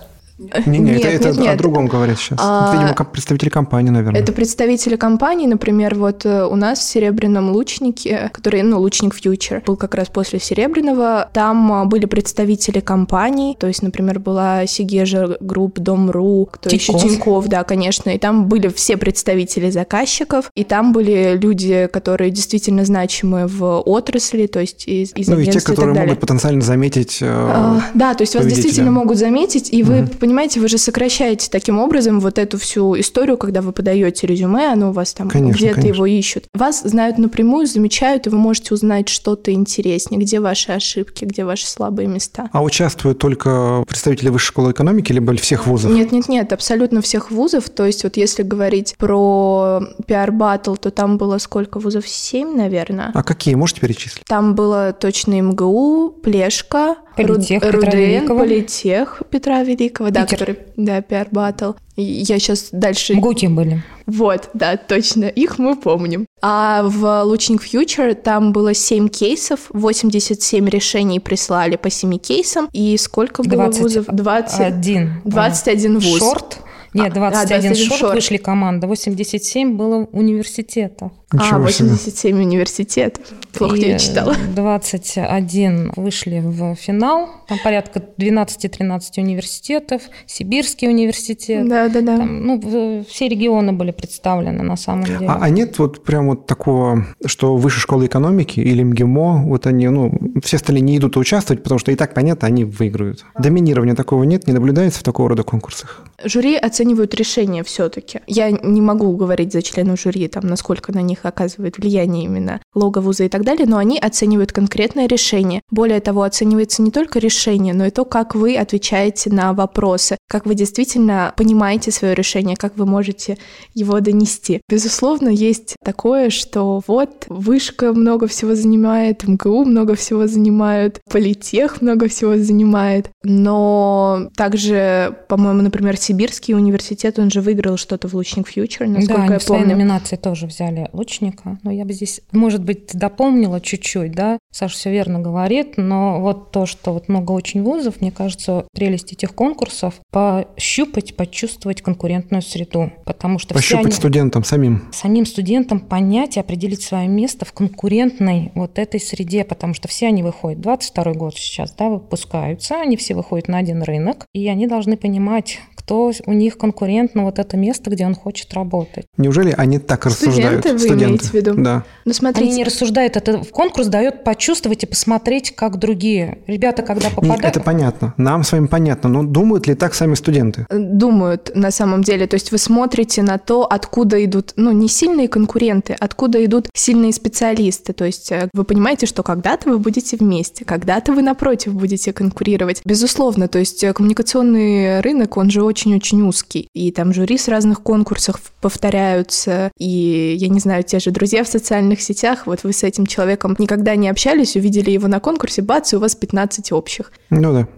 Не, не, нет, это, нет, это нет. о другом говорят сейчас. А, Видимо, как представители компании, наверное. Это представители компании, например, вот э, у нас в Серебряном лучнике, который, ну, лучник Future, был как раз после Серебряного, там а, были представители компаний, то есть, например, была Segezha Group, Дом.ру, кто Тиньков. еще Тиньков, да, конечно, и там были все представители заказчиков, и там были люди, которые действительно значимы в отрасли, то есть из, из Ну, и те, которые и могут потенциально заметить э, а, Да, то есть вас действительно могут заметить, и вы угу понимаете, вы же сокращаете таким образом вот эту всю историю, когда вы подаете резюме, оно у вас там где-то его ищут. Вас знают напрямую, замечают, и вы можете узнать что-то интереснее, где ваши ошибки, где ваши слабые места. А участвуют только представители высшей школы экономики, либо всех вузов? Нет, нет, нет, абсолютно всех вузов. То есть вот если говорить про пиар батл, то там было сколько вузов? Семь, наверное. А какие? Можете перечислить? Там было точно МГУ, Плешка, Политех Руд, Петра Руден, Великого. Политех Петра Великого, да, Питер. который, да, пиар батл. Я сейчас дальше... МГУТи были. Вот, да, точно, их мы помним. А в Лучник Future там было 7 кейсов, 87 решений прислали по 7 кейсам, и сколько было 20, вузов? 21. 21 вуз. Шорт, нет, 21, а, 21 шорт, шорт вышли команда, 87 было университетов. Ничего а, 87 себе. университетов. Плохо и я читала. 21 вышли в финал. Там порядка 12-13 университетов. Сибирский университет. Да, да, да. Там, ну, все регионы были представлены на самом деле. А, а нет вот прям вот такого, что высшая школа экономики или МГИМО, вот они, ну, все остальные не идут участвовать, потому что и так понятно, они выиграют. Доминирования такого нет, не наблюдается в такого рода конкурсах? Жюри оценивают решения все-таки. Я не могу говорить за членов жюри, там, насколько на них них оказывает влияние именно лого вуза и так далее, но они оценивают конкретное решение. Более того, оценивается не только решение, но и то, как вы отвечаете на вопросы, как вы действительно понимаете свое решение, как вы можете его донести. Безусловно, есть такое, что вот вышка много всего занимает, МГУ много всего занимает, политех много всего занимает, но также, по-моему, например, Сибирский университет, он же выиграл что-то в Лучник Фьючер, насколько да, я помню. номинации тоже взяли Лучника, но я бы здесь, может быть, дополнила чуть-чуть, да, Саша все верно говорит, но вот то, что вот много очень вузов, мне кажется, прелесть этих конкурсов пощупать, почувствовать конкурентную среду, потому что Пощупать они, студентам самим. Самим студентам понять и определить свое место в конкурентной вот этой среде, потому что все они выходят, 22 год сейчас, да, выпускаются, они все выходят на один рынок, и они должны понимать, кто у них конкурент на вот это место, где он хочет работать. Неужели они так рассуждают? Студенты, вы Студенты. имеете в виду? Да. Ну, смотрите. Они не рассуждают, это в конкурс дает почувствовать и посмотреть, как другие. Ребята, когда Нет, попадают... это понятно. Нам с вами понятно. Но думают ли так сами студенты? думают на самом деле. То есть вы смотрите на то, откуда идут, ну, не сильные конкуренты, откуда идут сильные специалисты. То есть э, вы понимаете, что когда-то вы будете вместе, когда-то вы напротив будете конкурировать. Безусловно, то есть э, коммуникационный рынок, он же очень-очень узкий. И там жюри с разных конкурсов повторяются. И, я не знаю, те же друзья в социальных сетях, вот вы с этим человеком никогда не общались, увидели его на конкурсе, бац, и у вас 15 общих. Ну да.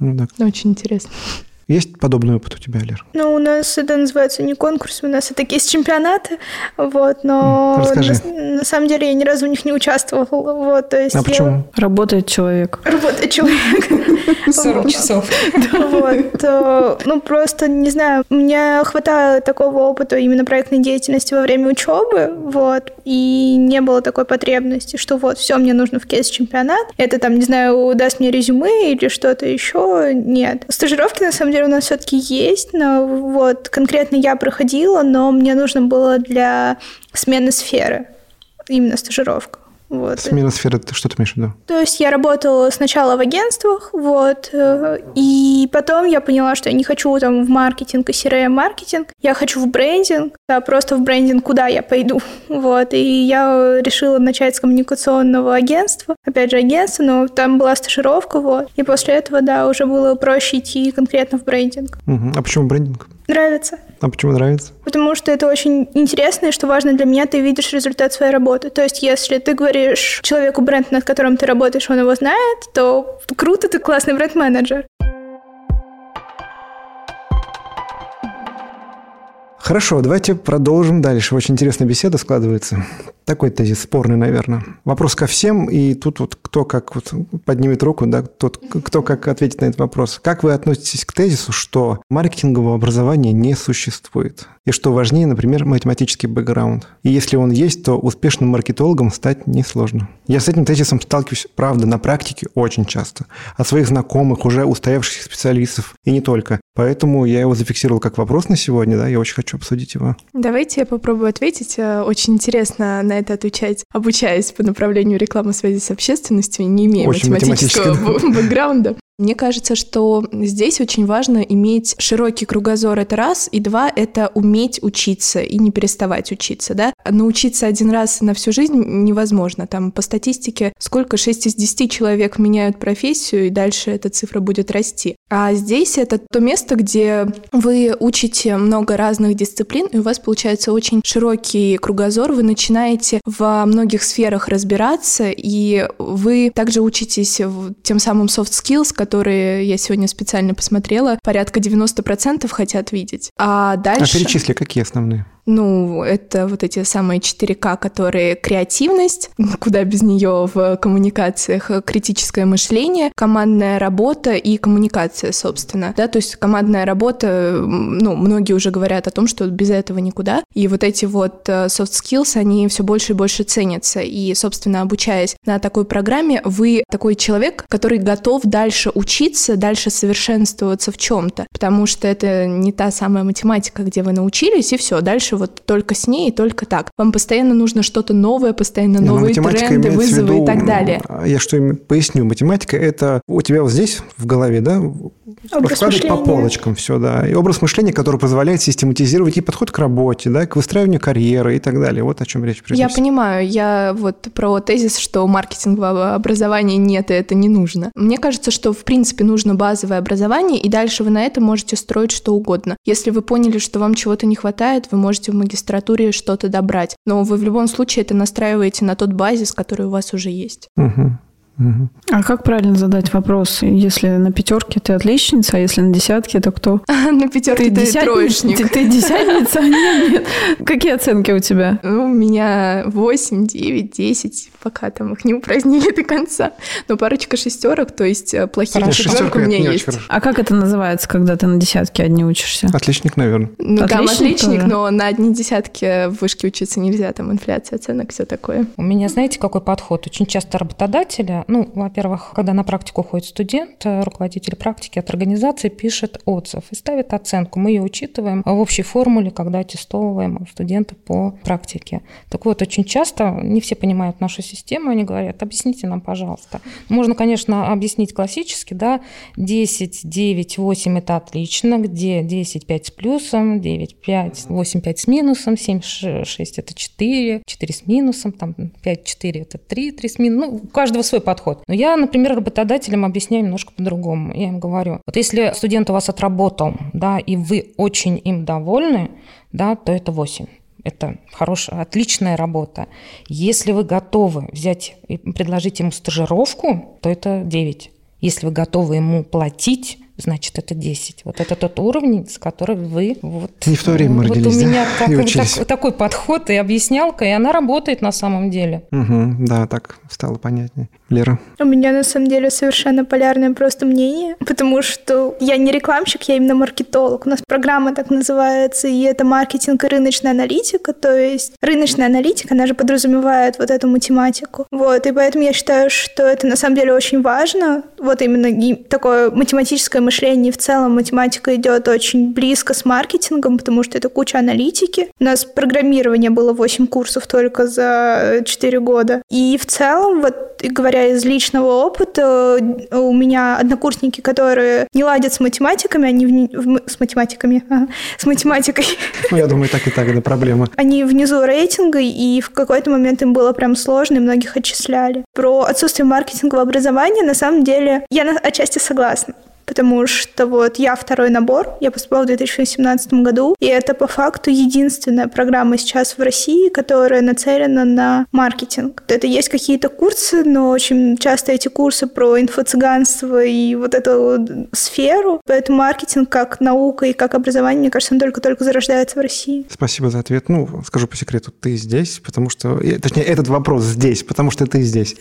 Ну, да. Очень интересно. Есть подобный опыт у тебя, Лер? Ну, у нас это называется не конкурс, у нас это кейс-чемпионаты, вот, но Расскажи. на, на самом деле я ни разу в них не участвовала, вот, то есть А я- почему? Работает человек. Работает человек. 40 часов. Вот. э, Ну, просто, не знаю, мне хватало такого опыта именно проектной деятельности во время учебы, вот, и не было такой потребности, что вот, все, мне нужно в кейс-чемпионат, это там, не знаю, даст мне резюме или что-то еще, нет. Стажировки, на самом деле, у нас все-таки есть, но вот, конкретно я проходила, но мне нужно было для смены сферы, именно стажировка. Вот. Смена сферы, ты что ты имеешь в виду? То есть я работала сначала в агентствах, вот, э, и потом я поняла, что я не хочу там в маркетинг и CRM-маркетинг, я хочу в брендинг, а просто в брендинг куда я пойду, вот, и я решила начать с коммуникационного агентства, опять же агентство, но там была стажировка, вот, и после этого, да, уже было проще идти конкретно в брендинг. Мгм. А почему брендинг? Нравится? А почему нравится? Потому что это очень интересно, и что важно для меня, ты видишь результат своей работы. То есть, если ты говоришь человеку бренд, над которым ты работаешь, он его знает, то круто, ты классный бренд-менеджер. Хорошо, давайте продолжим дальше. Очень интересная беседа складывается. Такой тезис спорный, наверное. Вопрос ко всем, и тут вот кто как вот поднимет руку, да, тот, кто как ответит на этот вопрос. Как вы относитесь к тезису, что маркетингового образования не существует? И что важнее, например, математический бэкграунд? И если он есть, то успешным маркетологом стать несложно. Я с этим тезисом сталкиваюсь, правда, на практике очень часто. От своих знакомых, уже устоявшихся специалистов, и не только. Поэтому я его зафиксировал как вопрос на сегодня, да, я очень хочу обсудить его. Давайте я попробую ответить. Э, Очень интересно на это отвечать, обучаясь по направлению рекламы связи с общественностью, не имея Очень математического бэкграунда. Мне кажется, что здесь очень важно иметь широкий кругозор, это раз, и два, это уметь учиться и не переставать учиться, да. Научиться один раз на всю жизнь невозможно. Там по статистике сколько 6 из 10 человек меняют профессию, и дальше эта цифра будет расти. А здесь это то место, где вы учите много разных дисциплин, и у вас получается очень широкий кругозор, вы начинаете во многих сферах разбираться, и вы также учитесь тем самым soft skills, которые я сегодня специально посмотрела, порядка 90% хотят видеть. А А дальше... перечисли, какие основные? Ну, это вот эти самые 4К, которые креативность, куда без нее в коммуникациях, э, критическое мышление, командная работа и коммуникация, собственно. Да, то есть командная работа, ну, многие уже говорят о том, что без этого никуда. И вот эти вот э, soft skills, они все больше и больше ценятся. И, собственно, обучаясь на такой программе, вы такой человек, который готов дальше учиться, дальше совершенствоваться в чем-то. Потому что это не та самая математика, где вы научились, и все, дальше дальше вот только с ней и только так. Вам постоянно нужно что-то новое, постоянно Не, ну, новые тренды, вызовы виду, и так далее. Я что поясню, математика это у тебя вот здесь в голове, да, Образ раскладывать по полочкам все, да. И образ мышления, который позволяет систематизировать и подход к работе, да, к выстраиванию карьеры и так далее. Вот о чем речь. прежде Я всего. понимаю, я вот про тезис, что маркетингового образования нет, и это не нужно. Мне кажется, что в принципе нужно базовое образование, и дальше вы на это можете строить что угодно. Если вы поняли, что вам чего-то не хватает, вы можете в магистратуре что-то добрать. Но вы в любом случае это настраиваете на тот базис, который у вас уже есть. Мгм. А как правильно задать вопрос? Если на пятерке ты отличница, а если на десятке, то кто? На пятерке ты, десятница? троечник. Ты, ты десятница? Нет, нет. Какие оценки у тебя? Ну, у меня 8, 9, 10, пока там их не упразднили до конца. Но парочка шестерок, то есть э, плохие четверки Шестерка у меня есть. А как это называется, когда ты на десятке одни учишься? Отличник, наверное. Ну, там Отличник но на одни десятки в вышке учиться нельзя, там инфляция оценок, все такое. У меня, знаете, какой подход? Очень часто работодатели, ну, во-первых, когда на практику ходит студент, э, руководитель практики от организации пишет отзыв и ставит оценку. Мы ее учитываем в общей формуле, когда аттестовываем студента по практике. Так вот, очень часто не все понимают нашу систему, они говорят, объясните нам, пожалуйста. Можно, конечно, объяснить классически, да, 10, 9, 8 – это отлично, где 10, 5 с плюсом, 9, 5, 8, 5 с минусом, 7, 6 – это 4, 4 с минусом, там 5, 4 – это 3, 3 с минусом. Ну, у каждого свой подход. Но я, например, работодателям объясняю немножко по-другому. Я им говорю, вот если студент у вас отработал, да, и вы очень им довольны, да, то это 8. Это хорошая, отличная работа. Если вы готовы взять и предложить ему стажировку, то это 9. Если вы готовы ему платить, значит, это 10. Вот это тот уровень, с которым вы... Вот, Не в то время мы вот родились, у да? меня как вот так- такой подход и объяснялка, и она работает на самом деле. Мгм. Да, так стало понятнее. Лера? У меня на самом деле совершенно полярное просто мнение, потому что я не рекламщик, я именно маркетолог. У нас программа так называется, и это маркетинг и рыночная аналитика. То есть рыночная аналитика, она же подразумевает вот эту математику. Вот, и поэтому я считаю, что это на самом деле очень важно. Вот именно такое математическое мышление. В целом математика идет очень близко с маркетингом, потому что это куча аналитики. У нас программирование было 8 курсов только за 4 года. И в целом, вот говоря из личного опыта, у меня однокурсники, которые не ладят с математиками, они в м- с математиками, ага, с математикой, Ну, я думаю, так и так, это проблема. они внизу рейтинга, и в какой-то момент им было прям сложно, и многих отчисляли. Про отсутствие маркетингового образования, на самом деле, я отчасти согласна. Потому что вот я второй набор, я поступала в 2017 году, и это по факту единственная программа сейчас в России, которая нацелена на маркетинг. Это есть какие-то курсы, но очень часто эти курсы про инфо-цыганство и вот эту сферу, поэтому маркетинг как наука и как образование, мне кажется, он только-только зарождается в России. Спасибо за ответ. Ну, скажу по секрету, ты здесь, потому что... э, Точнее, этот вопрос здесь, потому что ты здесь.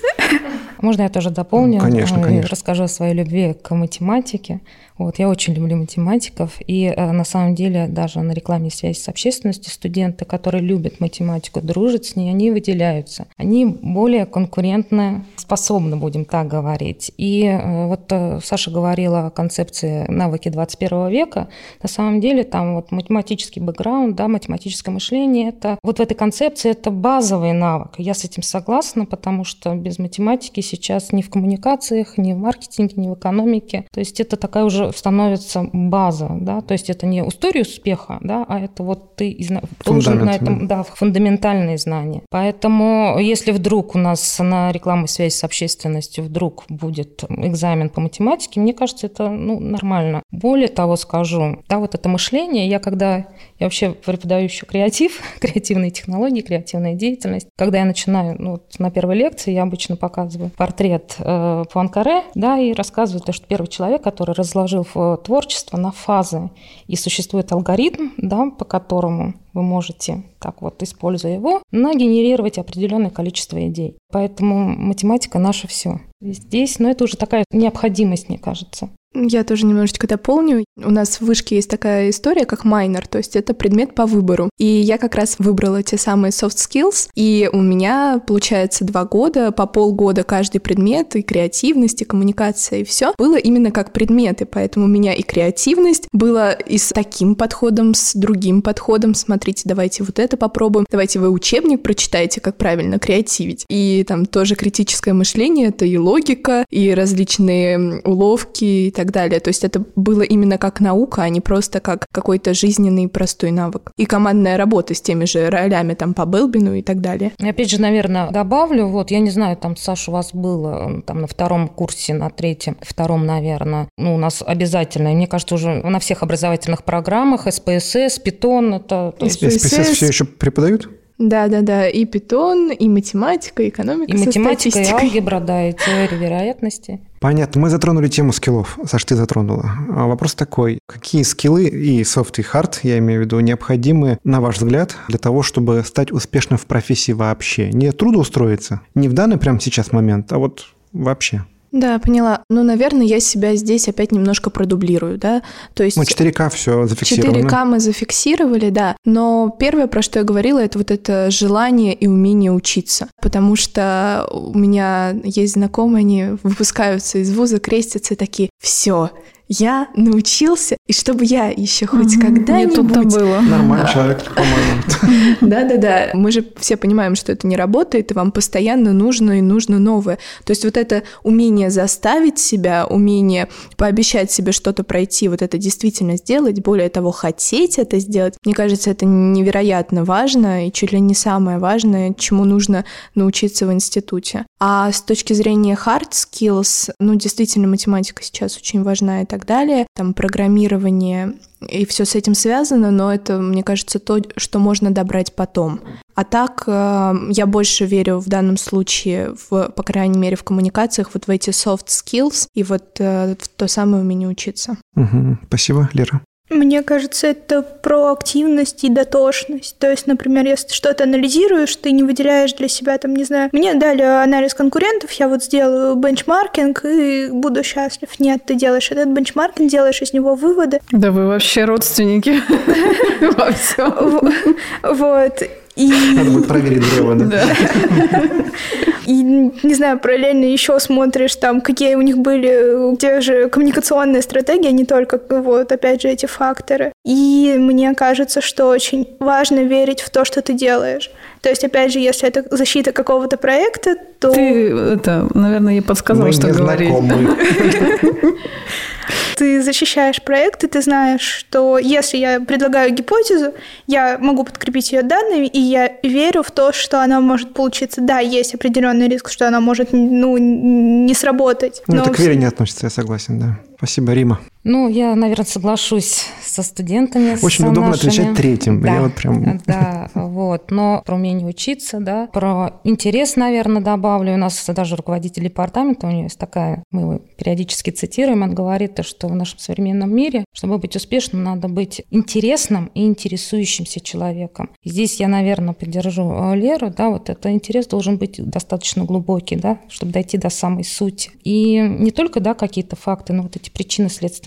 Можно я тоже дополню? Конечно, э, конечно. Расскажу о своей любви к математике. Вот, я очень люблю математиков, и э, на самом деле даже на рекламе связи с общественностью студенты, которые любят математику, дружат с ней, они выделяются. Они более конкурентно способны, будем так говорить. И э, вот э, Саша говорила о концепции навыки 21 века. На самом деле там вот математический бэкграунд, да, математическое мышление, это вот в этой концепции это базовый навык. Я с этим согласна, потому что без математики сейчас ни в коммуникациях, ни в маркетинге, ни в экономике. То есть это такая уже становится база, да, то есть это не история успеха, да, а это вот ты изна- должен на этом, да, фундаментальные знания. Поэтому если вдруг у нас на рекламу связи с общественностью вдруг будет экзамен по математике, мне кажется, это ну, нормально. Более того скажу, да, вот это мышление, я когда, я вообще преподаю еще креатив, креативные технологии, креативная деятельность. Когда я начинаю, ну, вот на первой лекции я обычно показываю портрет э, Пуанкаре, да, и рассказываю то, что первый человек, который разложил э, творчество на фазы, и существует алгоритм, да, по которому вы можете, так вот, используя его, нагенерировать определенное количество идей. Поэтому математика наше все. Здесь, ну, это уже такая необходимость, мне кажется. Я тоже немножечко дополню. У нас в вышке есть такая история, как майнер, то есть это предмет по выбору. И я как раз выбрала те самые soft skills, и у меня, получается, два года, по полгода каждый предмет, и креативность, и коммуникация, и все было именно как предметы, поэтому у меня и креативность была и с таким подходом, с другим подходом. Смотрите, давайте вот это попробуем, давайте вы учебник прочитайте, как правильно креативить. И там тоже критическое мышление, это и логика, и различные уловки и так далее. То есть это было именно как наука, а не просто как какой-то жизненный простой навык. И командная работа с теми же ролями там по Белбину и так далее. И опять же, наверное, добавлю, вот, я не знаю, там, Саша, у вас было там на втором курсе, на третьем, втором, наверное, ну, у нас обязательно, мне кажется, уже на всех образовательных программах SPSS, Python, это... SPSS все еще преподают? Да, да, да. И Python, и математика, и экономика. И математика, и алгебра, да, и теория вероятности. Понятно. Мы затронули тему скиллов. Саш, ты затронула. А вопрос такой. Какие скиллы и софт, и hard, я имею в виду, необходимы, на ваш взгляд, для того, чтобы стать успешным в профессии вообще? Не трудоустроиться, не в данный прямо сейчас момент, а вот вообще. Да, поняла. Ну, наверное, я себя здесь опять немножко продублирую, да. То есть... Ну, 4К все зафиксировано. 4К мы зафиксировали, да. Но первое, про что я говорила, это вот это желание и умение учиться. Потому что у меня есть знакомые, они выпускаются из вуза, крестятся и такие, все, я научился, и чтобы я еще хоть угу. когда-нибудь... было. Нормальный человек, по-моему. Да-да-да. Мы же все понимаем, что это не работает, и вам постоянно нужно и нужно новое. То есть вот это умение заставить себя, умение пообещать себе что-то пройти, вот это действительно сделать, более того, хотеть это сделать, мне кажется, это невероятно важно и чуть ли не самое важное, чему нужно научиться в институте. А с точки зрения hard skills, ну, действительно, математика сейчас очень важна и так далее, там программирование и все с этим связано, но это, мне кажется, то, что можно добрать потом. А так э, я больше верю в данном случае, в, по крайней мере, в коммуникациях, вот в эти soft skills и вот э, в то самое умение учиться. Угу. Спасибо, Лера. Мне кажется, это про активность и дотошность. То есть, например, если ты что-то анализируешь, ты не выделяешь для себя, там, не знаю, мне дали анализ конкурентов, я вот сделаю бенчмаркинг и буду счастлив. Нет, ты делаешь этот бенчмаркинг, делаешь из него выводы. Да вы вообще родственники во всем. Вот. И... Надо будет проверить древо, да? И, не знаю, параллельно еще смотришь там, какие у них были те же коммуникационные стратегии, а не только вот, опять же, эти факторы. И мне кажется, что очень важно верить в то, что ты делаешь. То есть, опять же, если это защита какого-то проекта, то... Ты, это, наверное, ей подсказал, что говорить. Ты защищаешь проект, и ты знаешь, что если я предлагаю гипотезу, я могу подкрепить ее данными, и я верю в то, что она может получиться. Да, есть определенный риск, что она может ну, не сработать. Ну, это к вере не относится, я согласен, да. Спасибо, Рима. Ну, я, наверное, соглашусь со студентами. Очень со удобно нашими. отвечать третьим. Да, я вот прям... да, вот. Но про умение учиться, да, про интерес, наверное, добавлю. У нас даже руководитель департамента, у нее есть такая, мы его периодически цитируем, он говорит, что в нашем современном мире, чтобы быть успешным, надо быть интересным и интересующимся человеком. Здесь я, наверное, поддержу э, Леру, да, вот этот интерес должен быть достаточно глубокий, да, чтобы дойти до самой сути. И не только, да, какие-то факты, но вот эти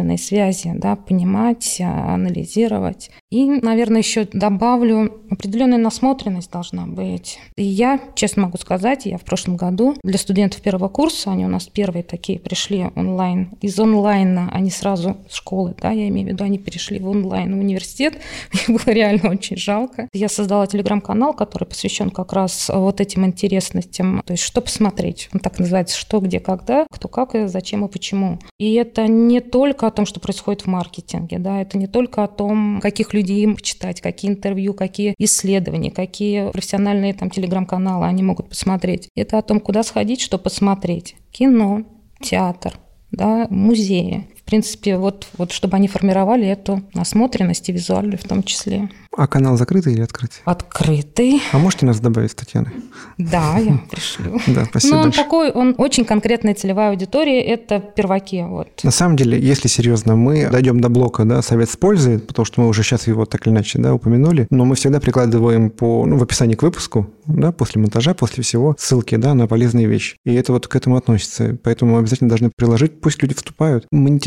причинно-следственные связи, да, понимать, а, анализировать. И, наверное, еще добавлю, определенная насмотренность должна быть. И я, честно могу сказать, я в прошлом году для студентов первого курса, они у нас первые такие пришли онлайн, из онлайна они сразу с школы, да, я имею в виду, они перешли в онлайн в университет, мне было реально очень жалко. Я создала телеграм-канал, который посвящен как раз вот этим интересностям, то есть что посмотреть, он так называется, что, где, когда, кто как, и зачем и почему. И это не только том, что происходит в маркетинге, да, это не только о том, каких людей им почитать, какие интервью, какие исследования, какие профессиональные там телеграм-каналы они могут посмотреть. Это о том, куда сходить, что посмотреть. Кино, театр, да, музеи, принципе, вот, вот чтобы они формировали эту насмотренность и визуальную в том числе. А канал закрытый или открытый? Открытый. А можете нас добавить, Татьяна? Да, я пришлю. Да, спасибо Но он большое. такой, он очень конкретная целевая аудитория, это перваки. Вот. На самом деле, если серьезно, мы дойдем до блока, да, совет с пользой, потому что мы уже сейчас его так или иначе, да, упомянули, но мы всегда прикладываем по, ну, в описании к выпуску, да, после монтажа, после всего, ссылки, да, на полезные вещи. И это вот к этому относится. Поэтому мы обязательно должны приложить, пусть люди вступают,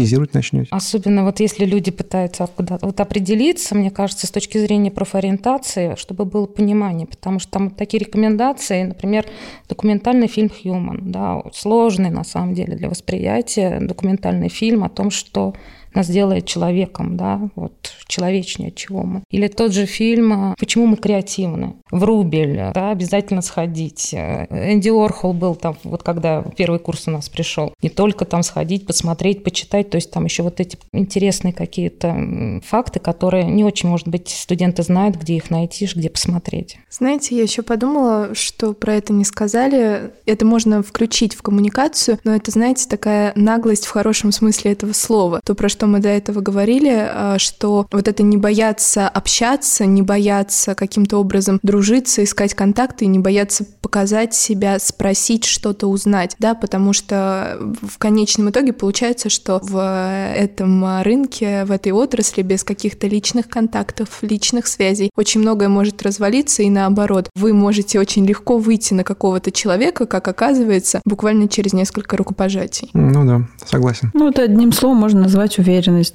монетизировать начнете. Особенно вот если люди пытаются куда-то вот определиться, мне кажется, с точки зрения профориентации, чтобы было понимание, потому что там такие рекомендации, например, документальный фильм «Human», да, сложный на самом деле для восприятия, документальный фильм о том, что нас делает человеком, да, вот человечнее, чего мы. Или тот же фильм а, «Почему мы креативны?» В Рубель, да, обязательно сходить. Энди Орхол был там, вот когда первый курс у нас пришел. Не только там сходить, посмотреть, почитать, то есть там еще вот эти интересные какие-то факты, которые не очень, может быть, студенты знают, где их найти, где посмотреть. Знаете, я еще подумала, что про это не сказали. Это можно включить в коммуникацию, но это, знаете, такая наглость в хорошем смысле этого слова. То, про что мы до этого говорили, а, что вот это не бояться общаться, не бояться каким-то образом дружиться, искать контакты, не бояться показать себя, спросить что-то, узнать, да, потому что в конечном итоге получается, что в этом рынке, в этой отрасли без каких-то личных контактов, личных связей очень многое может развалиться, и наоборот, вы можете очень легко выйти на какого-то человека, как оказывается, буквально через несколько рукопожатий. Ну да, согласен. Ну, это одним словом можно назвать уверенность,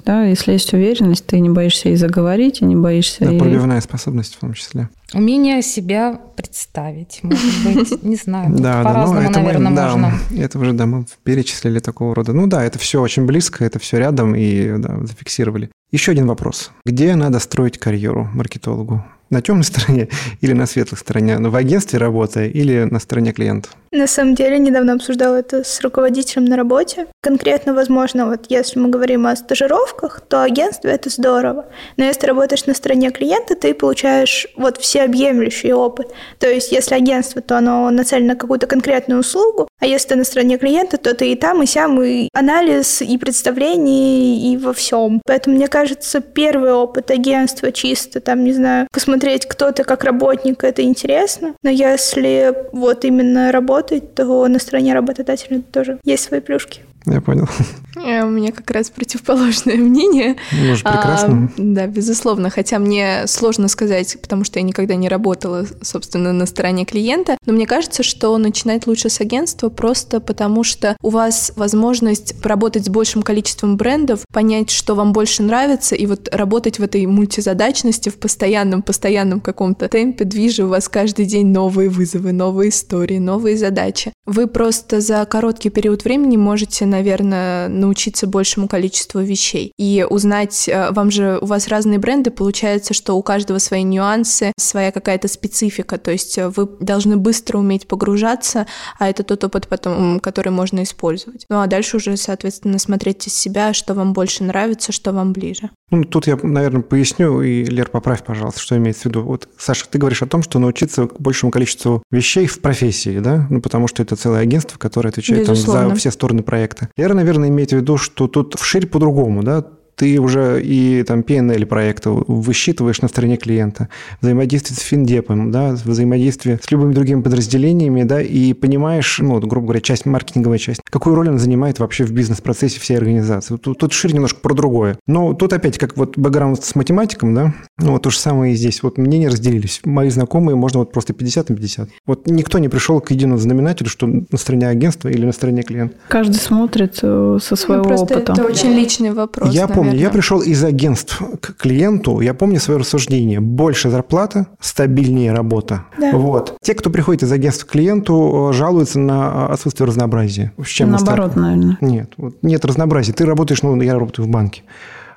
да. Если есть уверенность, ты не боишься и заговорить, и не боишься Да, и... пробивная способность в том числе. Умение себя представить, может быть, не знаю, Да, да, ну, по-разному, это мы- наверное, да, можно. Это уже, да, мы перечислили такого рода. Ну да, это все очень близко, это все рядом и зафиксировали. Еще один вопрос. Где надо строить карьеру маркетологу? На темной стороне или на светлой стороне? Ну, в агентстве работая или на стороне клиента? На самом деле, недавно обсуждала это с руководителем на работе. Конкретно, возможно, вот если мы говорим о стажировках, то агентство – это здорово. Но если ты работаешь на стороне клиента, ты получаешь вот всеобъемлющий опыт. То есть, если агентство, то оно нацелено на какую-то конкретную услугу, а если ты на стороне клиента, то ты и там, и сям, и анализ, и представление, и во всем. Поэтому, мне кажется, первый опыт агентства чисто, там, не знаю, посмотреть, кто ты как работник, это интересно. Но если вот именно работать, то на стороне работодателя тоже есть свои плюшки. Я понял. Э, У меня как раз противоположное мнение. Может, прекрасно. А, да, безусловно. Хотя мне сложно сказать, потому что я никогда не работала, собственно, на стороне клиента. Но мне кажется, что начинать лучше с агентства просто потому, что у вас возможность поработать с большим количеством брендов, понять, что вам больше нравится, и вот работать в этой мультизадачности, в постоянном, постоянном каком-то темпе, движе у вас каждый день новые вызовы, новые истории, новые задачи. Вы просто за короткий период времени можете, наверное, научиться большему количеству вещей и узнать, э, вам же, у вас разные бренды, получается, что у каждого свои нюансы, своя какая-то специфика, то есть э, вы должны быстро уметь погружаться, а это тот опыт потом, который можно использовать. Ну а дальше уже, соответственно, смотреть из себя, что вам больше нравится, что вам ближе. Ну, тут я, наверное, поясню, и, Лер, поправь, пожалуйста, что имеется в виду. Вот, Саша, ты говоришь о том, что научиться большему количеству вещей в профессии, да? Ну, потому что это целое агентство, которое отвечает там, за все стороны проекта. Лера, наверное, имеет в виду, что тут вширь по-другому, да? Ты уже и там PNL проекта высчитываешь на стороне клиента, взаимодействие с финдепом, да, взаимодействие с любыми другими подразделениями, да, и понимаешь, ну, вот, грубо говоря, часть, маркетинговая часть, какую роль она занимает вообще в бизнес-процессе всей организации. Тут, тут шире немножко про другое. Но тут опять, как вот бэкграунд с математиком, да, ну, вот то же самое и здесь. Вот мнения разделились. Мои знакомые, можно вот просто 50 на 50. Вот никто не пришел к единому знаменателю, что на стороне агентства или на стороне клиента. Каждый смотрит э, со своего ну, просто опыта. Это очень личный вопрос. Я помню, наверное. я пришел из агентств к клиенту, я помню свое рассуждение. Больше зарплата, стабильнее работа. Да. Вот. Те, кто приходит из агентств к клиенту, э, жалуются на отсутствие разнообразия. С чем Наоборот, наверное. Нет, вот нет разнообразия. Ты работаешь, ну, я работаю в банке.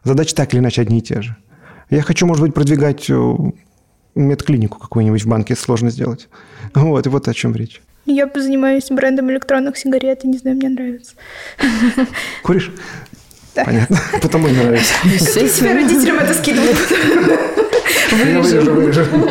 Задачи так или иначе одни и те же. Я хочу, может быть, продвигать э, медклинику какую-нибудь в банке, это сложно сделать. Вот, и вот о чем речь. Я занимаюсь брендом электронных сигарет, и не знаю, мне нравится. Куришь? Да. Понятно. Потому и нравится. Теперь родителям это скидывают. Вырежу, вырежу.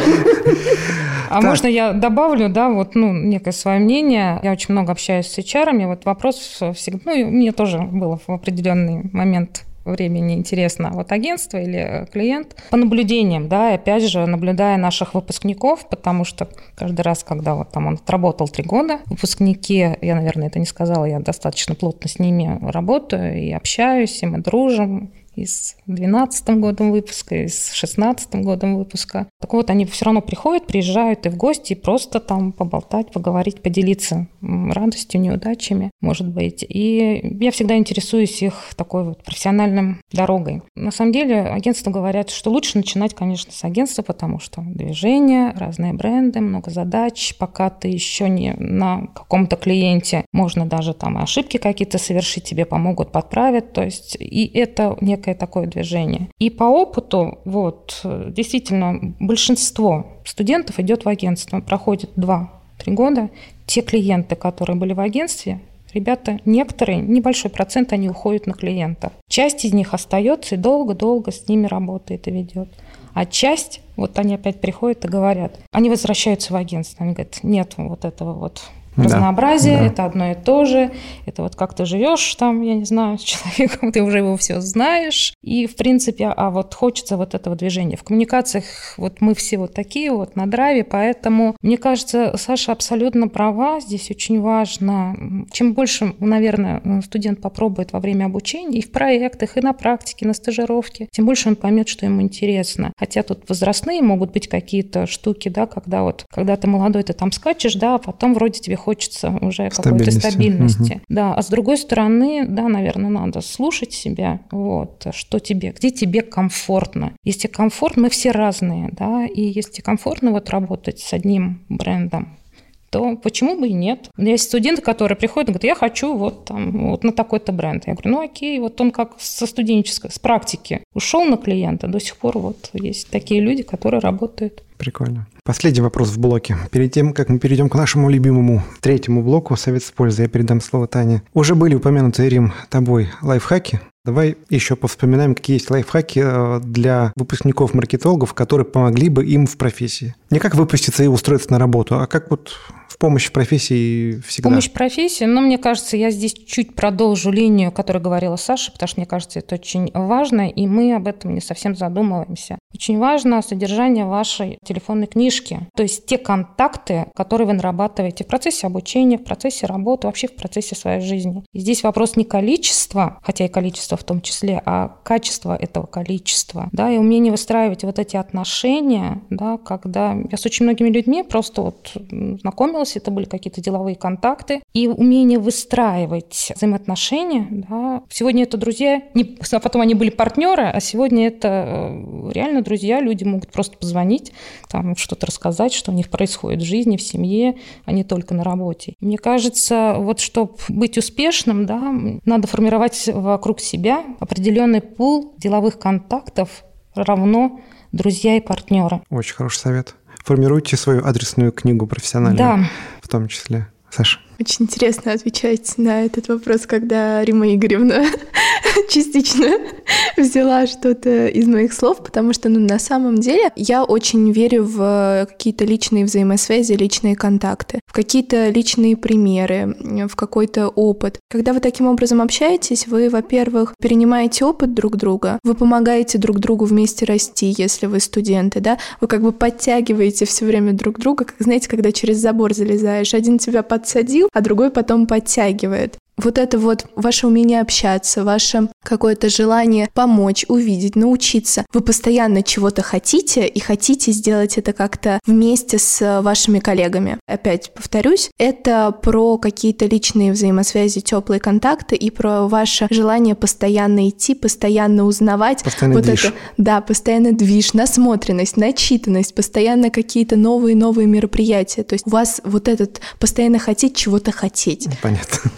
А можно я добавлю, да, вот, ну, некое свое мнение. Я очень много общаюсь с HR, вот вопрос всегда, ну, и мне тоже было в определенный момент времени интересно, вот агентство или клиент. По наблюдениям, да, и опять же, наблюдая наших выпускников, потому что каждый раз, когда вот там он отработал три года, выпускники, я, наверное, это не сказала, я достаточно плотно с ними работаю и общаюсь, и мы дружим, и с 12 годом выпуска, и с 16 годом выпуска. Так вот, они все равно приходят, приезжают и в гости, и просто там поболтать, поговорить, поделиться радостью, неудачами, может быть. И я всегда интересуюсь их такой вот профессиональным дорогой. На самом деле, агентства говорят, что лучше начинать, конечно, с агентства, потому что движение, разные бренды, много задач. Пока ты еще не на каком-то клиенте, можно даже там ошибки какие-то совершить, тебе помогут, подправят. То есть и это некая некое такое движение. И по опыту, вот, действительно, большинство студентов идет в агентство, проходит 2-3 года. Те клиенты, которые были в агентстве, ребята, некоторые, небольшой процент, они уходят на клиентов. Часть из них остается и долго-долго с ними работает и ведет. А часть, вот они опять приходят и говорят, они возвращаются в агентство, они говорят, нет вот этого вот разнообразие, да. это одно и то же. Это вот как ты живешь там, я не знаю, с человеком, ты уже его все знаешь. И, в принципе, а вот хочется вот этого движения. В коммуникациях вот мы все вот такие вот на драйве, поэтому, мне кажется, Саша абсолютно права. Здесь очень важно, чем больше, наверное, студент попробует во время обучения и в проектах, и на практике, на стажировке, тем больше он поймет, что ему интересно. Хотя тут возрастные могут быть какие-то штуки, да, когда вот, когда ты молодой, ты там скачешь, да, а потом вроде тебе хочется уже какой-то стабильности. Угу. Да, а с другой стороны, да, наверное, надо слушать себя, вот, что тебе, где тебе комфортно. Если комфортно, мы все разные, да, и если комфортно вот работать с одним брендом, то почему бы и нет? У меня есть студенты, которые приходят и говорят, я хочу вот, там, вот на такой-то бренд. Я говорю, ну окей, вот он как со студенческой, с практики ушел на клиента, до сих пор вот есть такие люди, которые работают. Прикольно. Последний вопрос в блоке. Перед тем, как мы перейдем к нашему любимому третьему блоку «Совет с пользой», я передам слово Тане. Уже были упомянуты, Рим, тобой лайфхаки. Давай еще повспоминаем, какие есть лайфхаки э, для выпускников-маркетологов, которые помогли бы им в профессии. Не как выпуститься и устроиться на работу, а как вот помощь в профессии всегда. Помощь профессии, но мне кажется, я здесь чуть продолжу линию, которую говорила Саша, потому что мне кажется, это очень важно, и мы об этом не совсем задумываемся. Очень важно содержание вашей телефонной книжки, то есть те контакты, которые вы нарабатываете в процессе обучения, в процессе работы, вообще в процессе своей жизни. И здесь вопрос не количества, хотя и количество в том числе, а качество этого количества, да, и умение выстраивать вот эти отношения, да, когда я с очень многими людьми просто вот знакомилась, общалась, это были какие-то деловые контакты. И умение выстраивать взаимоотношения. Да. Сегодня это друзья, не, а потом они были партнеры, а сегодня это э, реально друзья. Люди могут просто позвонить, там что-то рассказать, что у них происходит в жизни, в семье, а не только на работе. Мне кажется, вот чтобы быть успешным, да, надо формировать вокруг себя определенный пул деловых контактов равно друзья и партнеры. Очень хороший совет формируйте свою адресную книгу профессиональную. Да. В том числе. Саша. Очень интересно отвечать на этот вопрос, когда Рима Игоревна частично взяла что-то из моих слов, потому что ну, на самом деле я очень верю в какие-то личные взаимосвязи, личные контакты, в какие-то личные примеры, в какой-то опыт. Когда вы таким образом общаетесь, вы, во-первых, перенимаете опыт друг друга, вы помогаете друг другу вместе расти, если вы студенты, да, вы как бы подтягиваете все время друг друга, как, знаете, когда через забор залезаешь, один тебя подсадил, а другой потом подтягивает вот это вот ваше умение общаться, ваше какое-то желание помочь, увидеть, научиться. Вы постоянно чего-то хотите и хотите сделать это как-то вместе с вашими коллегами. Опять повторюсь, это про какие-то личные взаимосвязи, теплые контакты и про ваше желание постоянно идти, постоянно узнавать. Постоянно вот движ. это, да, постоянно движ, насмотренность, начитанность, постоянно какие-то новые-новые мероприятия. То есть у вас вот этот постоянно хотеть чего-то хотеть. Понятно.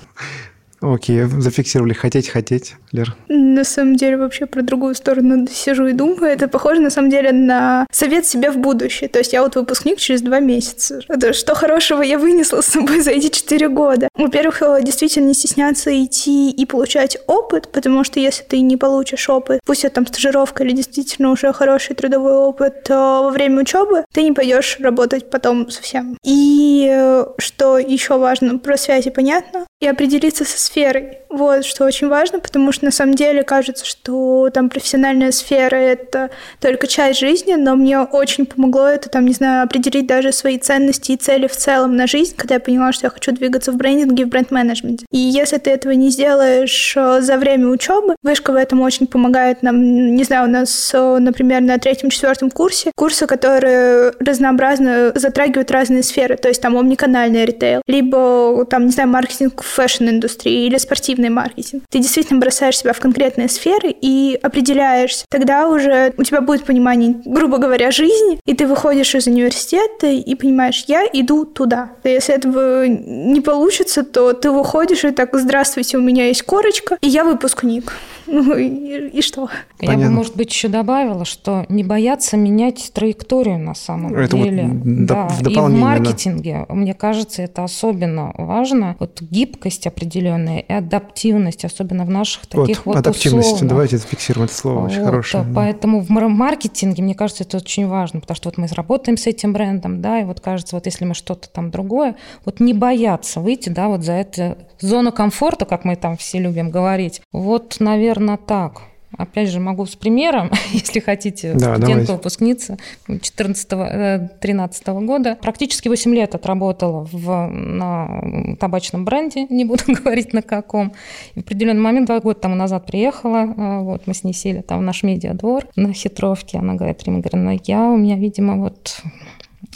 Окей, зафиксировали. Хотеть, хотеть, Лер. На самом деле вообще про другую сторону сижу и думаю. Это похоже на самом деле на совет себе в будущее. То есть я вот выпускник через два месяца. Что хорошего я вынесла с собой за эти четыре года? Во-первых, действительно не стесняться идти и получать опыт, потому что если ты не получишь опыт, пусть это там стажировка или действительно уже хороший трудовой опыт, во время учебы ты не пойдешь работать потом совсем. И э, что еще важно, про связи понятно, и определиться со сферой. Вот, что очень важно, потому что на самом деле кажется, что там профессиональная сфера — это только часть жизни, но мне очень помогло это, там, не знаю, определить даже свои ценности и цели в целом на жизнь, когда я поняла, что я хочу двигаться в брендинге и в бренд-менеджменте. И если ты этого не сделаешь э, за время учебы, вышка в этом очень помогает нам, не знаю, у нас, э, например, на третьем-четвертом курсе курсы, которые разнообразно затрагивают разные сферы, то есть там омниканальный ритейл, либо там, не знаю, маркетинг fashion-индустрии или спортивный маркетинг. Ты действительно бросаешь себя в конкретные сферы и определяешься. Тогда уже у тебя будет понимание, грубо говоря, жизни, и ты выходишь из университета и понимаешь, я иду туда. Если этого не получится, то ты выходишь и так, здравствуйте, у меня есть корочка, и я выпускник. Ну и, и что? Понятно. Я бы, может быть, еще добавила, что не бояться менять траекторию на самом это деле. Вот да. В и в маркетинге, да. мне кажется, это особенно важно. Вот гибкость определенная и адаптивность, особенно в наших таких вот, вот адаптивность. условных. Давайте зафиксируем это слово, очень вот, хорошее. Поэтому да. в маркетинге, мне кажется, это очень важно, потому что вот мы работаем с этим брендом, да, и вот кажется, вот если мы что-то там другое, вот не бояться выйти, да, вот за эту зону комфорта, как мы там все любим говорить. Вот, наверное, наверное, так. Опять же, могу с примером, если хотите, да, студентка, выпускница 14-13 э, года. Практически 8 лет отработала в, на табачном бренде, не буду говорить на каком. И в определенный момент, два года тому назад приехала, э, вот мы с ней сели там в наш медиадвор на хитровке. Она говорит, Рима Грина, я, у меня, видимо, вот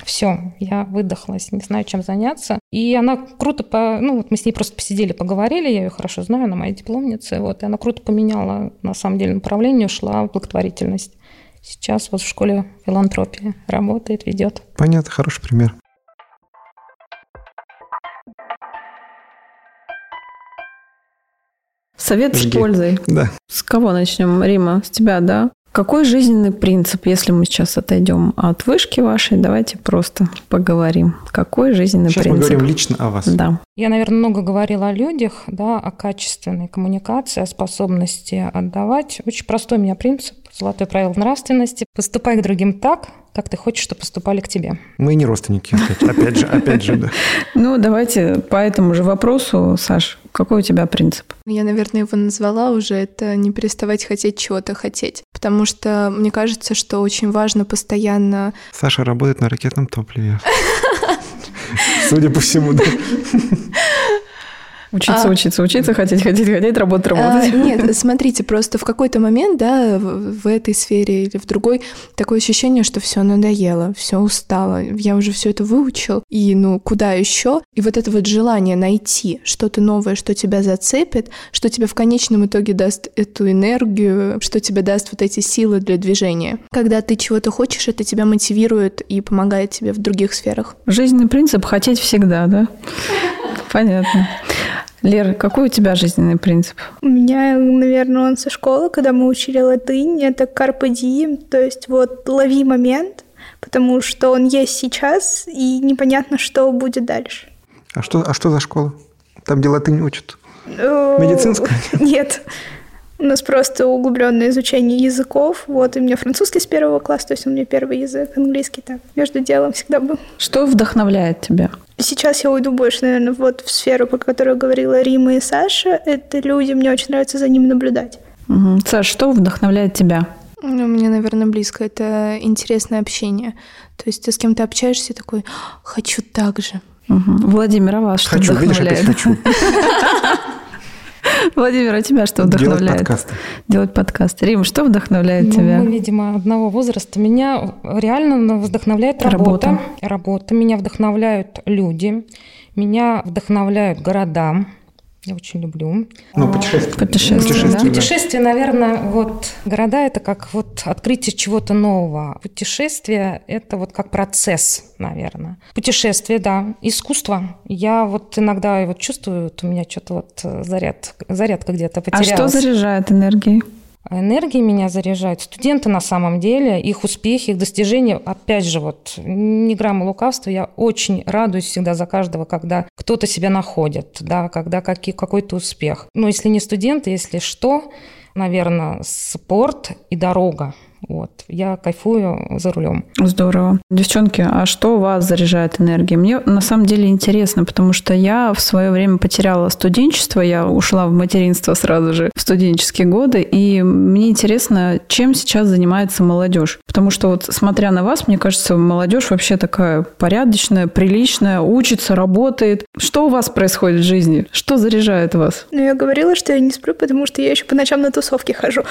все, я выдохлась, не знаю, чем заняться. И она круто, по, ну вот мы с ней просто посидели, поговорили, я ее хорошо знаю, она моя дипломница, вот, и она круто поменяла, на самом деле, направление, ушла в благотворительность. Сейчас вот в школе филантропии работает, ведет. Понятно, хороший пример. Совет Жги. с пользой. Да. С кого начнем, Рима? С тебя, да? Какой жизненный принцип, если мы сейчас отойдем от вышки вашей, давайте просто поговорим. Какой жизненный сейчас принцип? Сейчас мы говорим лично о вас. Да. Я, наверное, много говорила о людях, да, о качественной коммуникации, о способности отдавать. Очень простой у меня принцип, золотое правило нравственности. Поступай к другим так, как ты хочешь, чтобы поступали к тебе. Мы не родственники, опять же, опять же, да. Ну, давайте по этому же вопросу, Саш, какой у тебя принцип? Я, наверное, его назвала уже, это не переставать хотеть чего-то хотеть. Потому что мне кажется, что очень важно постоянно... Саша работает на ракетном топливе. Судя по всему, да. Учиться, а, учиться, учиться, хотеть, хотеть, хотеть, работать, а, работать. А, нет, смотрите, просто в какой-то момент, да, в, в этой сфере или в другой, такое ощущение, что все надоело, все устало, я уже все это выучил, и ну куда еще? И вот это вот желание найти что-то новое, что тебя зацепит, что тебе в конечном итоге даст эту энергию, что тебе даст вот эти силы для движения. Когда ты чего-то хочешь, это тебя мотивирует и помогает тебе в других сферах. Жизненный принцип хотеть всегда, да? Понятно. Лера, какой у тебя жизненный принцип? У меня, наверное, он со школы, когда мы учили латынь, это carpe diem, то есть вот лови момент, потому что он есть сейчас, и непонятно, что будет дальше. А что, а что за школа? Там, где латынь учат? Э, Медицинская? Нет. У нас просто углубленное изучение языков. Вот, и у меня французский с первого класса, то есть у меня первый язык, английский так, между делом всегда был. Что вдохновляет тебя? Сейчас я уйду больше, наверное, вот в сферу, по которой говорила Рима и Саша. Это люди, мне очень нравится за ними наблюдать. Угу. Саша, что вдохновляет тебя? Ну, мне, наверное, близко. Это интересное общение. То есть ты с кем-то общаешься такой, хочу так же. Угу. Владимир, а вас что хочу, вдохновляет? Видишь, хочу. Владимир, а тебя что вдохновляет? Делать подкасты. Делать подкасты. Рим, что вдохновляет ну, тебя? Мы, видимо, одного возраста. Меня реально вдохновляет работа. Работа. работа. Меня вдохновляют люди. Меня вдохновляют города. Я очень люблю. Ну, путешествие. Путешествие, Путешествие, да? Путешествие, наверное, вот города это как вот открытие чего-то нового. Путешествие это вот как процесс, наверное. Путешествие, да. Искусство. Я вот иногда вот чувствую, вот у меня что-то вот э, заряд, зарядка где-то А потерялась. что заряжает энергией? А Энергии меня заряжают студенты на самом деле, их успехи, их достижения. Опять же, вот ни грамма лукавства, я очень радуюсь всегда за каждого, когда кто-то себя находит, да, когда какой-то успех. Ну, если не студенты, если что, наверное, спорт и дорога. Вот. Я кайфую за рулем. Здорово. Девчонки, а что вас заряжает энергией? Мне на самом деле интересно, потому что я в свое время потеряла студенчество, я ушла в материнство сразу же в студенческие годы, и мне интересно, чем сейчас занимается молодежь. Потому что вот смотря на вас, мне кажется, молодежь вообще такая порядочная, приличная, учится, работает. Что у вас происходит в жизни? Что заряжает вас? Ну, я говорила, что я не сплю, потому что я еще по ночам на тусовке хожу.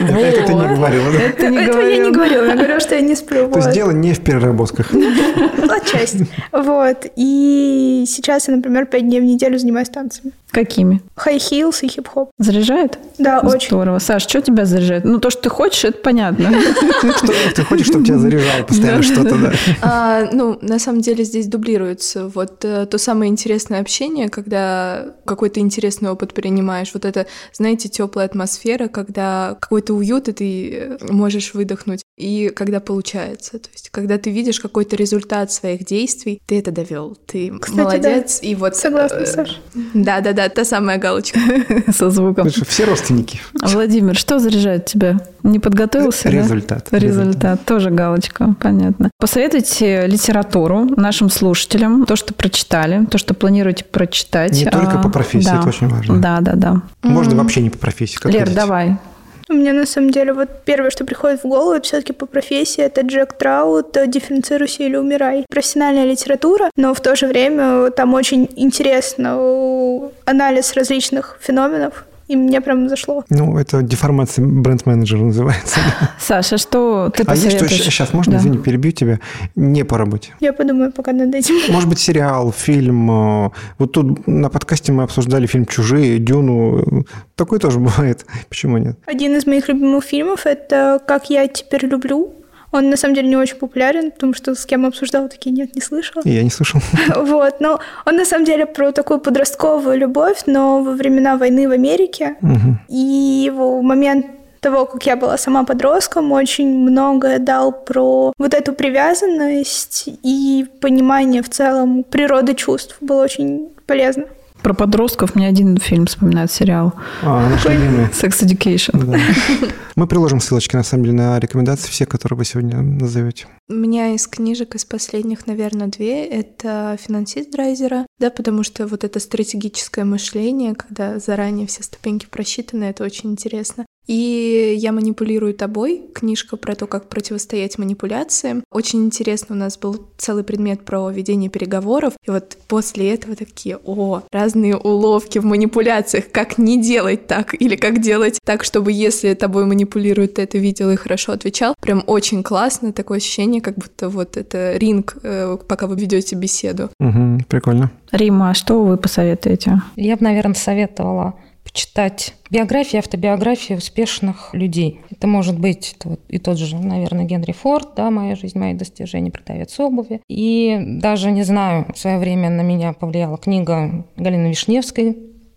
Опять это не говорила, да? Это не Этого я не говорила. говорила, я говорю, что я не сплю. То есть дело не в переработках. Отчасти. Вот. И сейчас я, например, пять дней в неделю занимаюсь танцами. Какими? Хай-хилс и хип-хоп. Заряжает? Да, очень. Здорово. Саш, что тебя заряжает? Ну, то, что ты хочешь, это понятно. Ты хочешь, чтобы тебя заряжало постоянно что-то, да? А, ну, на самом деле здесь дублируется вот э, то самое интересное общение, когда какой-то интересный опыт принимаешь. Вот это, знаете, теплая атмосфера, когда какой-то уют, и ты можешь выдохнуть. И когда получается. То есть, когда ты видишь какой-то результат своих действий, ты это довел. Ты Кстати, молодец. И вот... Согласна, э, Саш. Да-да-да, та самая галочка. Со звуком. Что все родственники. Владимир, что заряжает тебя? Не подготовился? да? Результат. Результат. Тоже галочка, понятно. Посоветуйте литературу нашим слушателям, то, что прочитали, то, что планируете прочитать. Не только А, по профессии, да. это очень важно. Да, да, да. Можно вообще не по профессии. как Лер, хотите. давай. У меня на самом деле вот первое, что приходит в голову, это все-таки по профессии, это Джек Траут «Дифференцируйся или умирай». Профессиональная литература, но в то же время там очень интересно э, анализ различных феноменов, и мне прям зашло. Ну, это деформация бренд-менеджера называется. Саша, что ты А есть что посоветуешь? сейчас можно, Да. извини, перебью тебя, не по работе? Я подумаю пока над этим. Может быть, сериал, фильм. э, Вот тут на подкасте мы обсуждали фильм «Чужие», «Дюну». Такое тоже бывает. Почему нет? Один из моих любимых фильмов – это «Как я теперь люблю». Он на самом деле не очень популярен, потому что с кем обсуждал, такие нет, не слышала. Я не слышал. Вот, но он на самом деле про такую подростковую любовь, но во времена войны в Америке. И в момент того, как я была сама подростком, очень многое дал про вот эту привязанность и понимание в целом природы чувств. Было очень полезно. Про подростков мне один фильм вспоминает сериал А, наш любимый. «Sex Education». Да. Мы приложим ссылочки, на самом деле, на рекомендации все, которые вы сегодня назовете. У меня из книжек, из последних, наверное, две. Это «Финансист Драйзера», да, потому что вот это стратегическое мышление, когда заранее все ступеньки просчитаны, это очень интересно. И «Я манипулирую тобой», книжка про то, как противостоять манипуляциям. Очень интересно, у нас был целый предмет про ведение переговоров, и вот после этого такие, о, разные уловки в манипуляциях, как не делать так, или как делать так, чтобы если тобой манипулируют, ты это видел и хорошо отвечал. Прям очень классно, такое ощущение, как будто вот это ринг, э, пока вы ведете беседу. Мгм, прикольно. Рима, а что вы посоветуете? Я бы, наверное, советовала почитать биографии, автобиографии успешных людей. Это может быть это вот и тот же, наверное, Генри Форд, да, «Моя жизнь, мои достижения», продавец обуви. И даже, не знаю, в свое время на меня повлияла книга Галины Вишневской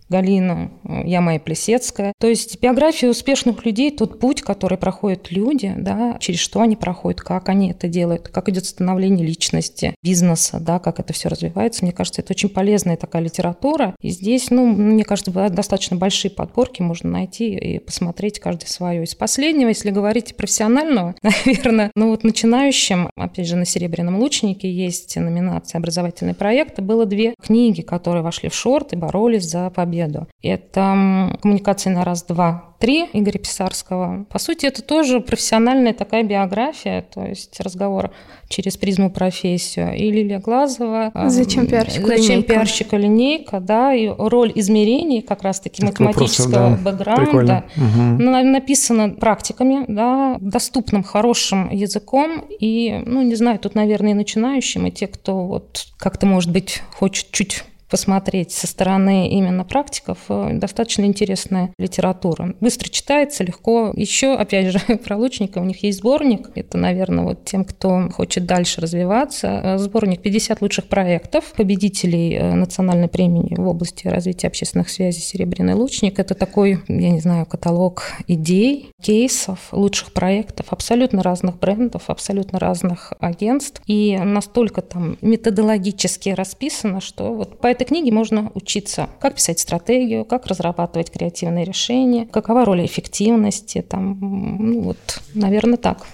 Галина, я моя Плесецкая. То есть биография успешных людей, тот путь, который проходят люди, да, через что они проходят, как они это делают, как идет становление личности, бизнеса, да, как это все развивается. Мне кажется, это очень полезная такая литература. И здесь, ну, мне кажется, достаточно большие подборки можно найти и посмотреть каждый свое. Из последнего, если говорить профессионального, наверное, ну вот начинающим, опять же, на «Серебряном лучнике» есть номинация «Образовательные проекты». Было две книги, которые вошли в шорт и боролись за победу. Это м, «Коммуникация на раз, два, три» Игоря Писарского. По сути, это тоже профессиональная такая биография, то есть разговор через призму профессию. И Лилия Глазова. Зачем пиарщику Зачем линейка? пиарщика линейка, да, и роль измерений как раз-таки Так, вопросов, математического да. бэкграунда. На- написано практиками, да, доступным, хорошим языком. И, ну, не знаю, тут, наверное, и начинающим, и те, кто вот как-то, может быть, хочет чуть посмотреть со стороны именно практиков, э, достаточно интересная литература. Быстро читается, легко. Еще, опять же, про лучника у них есть сборник. Это, наверное, вот тем, кто хочет дальше развиваться. Э, сборник 50 лучших проектов, победителей э, национальной премии в области развития общественных связей «Серебряный лучник». Это такой, я не знаю, каталог идей, кейсов, лучших проектов абсолютно разных брендов, абсолютно разных агентств. И настолько там методологически расписано, что вот по этой книге можно учиться, как писать стратегию, как разрабатывать креативные решения, какова роль эффективности, там, ну вот, наверное, так.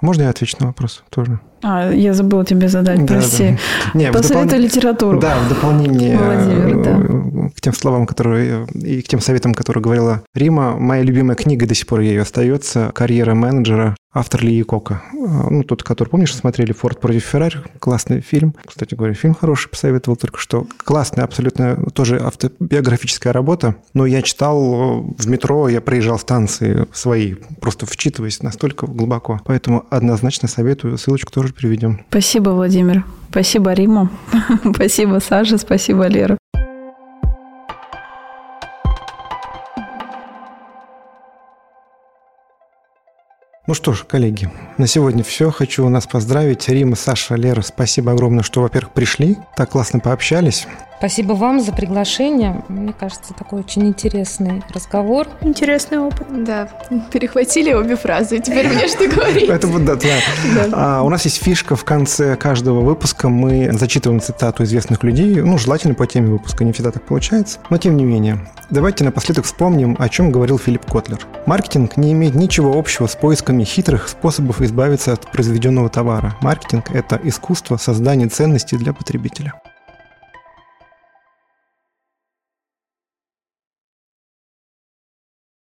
Можно я отвечу на вопрос тоже? А, я забыла тебе задать, да, прости. Да. Не, Посоветуй допол... литературу. Да, в дополнение Владимир, да. Э, к тем словам, которые и к тем советам, которые говорила Рима, моя любимая книга до сих пор ее остается «Карьера менеджера» автор Ли Кока. А, ну, тот, который, помнишь, смотрели «Форд против Феррари», классный фильм. Кстати говоря, фильм хороший, посоветовал только что. Классная, абсолютно тоже автобиографическая работа. Но я читал э, в метро, я проезжал станции свои, просто вчитываясь настолько глубоко. Поэтому однозначно советую, ссылочку тоже приведем. Спасибо, Владимир. Спасибо, Рима. спасибо, Саша. Спасибо, Лера. Ну что ж, коллеги, на сегодня все. Хочу у нас поздравить. Рима, Саша, Лера, спасибо огромное, что, во-первых, пришли, так классно пообщались. Спасибо вам за приглашение. Мне кажется, такой очень интересный разговор. Интересный опыт. Да, перехватили обе фразы, теперь мне что говорить. Это вот да, да. У нас есть фишка в конце каждого выпуска. Мы зачитываем цитату известных людей, ну, желательно по теме выпуска, не всегда так получается. Но тем не менее, давайте напоследок вспомним, о чем говорил Филипп Котлер. Маркетинг не имеет ничего общего с поисками хитрых способов избавиться от произведенного товара. Маркетинг – это искусство создания ценностей для потребителя.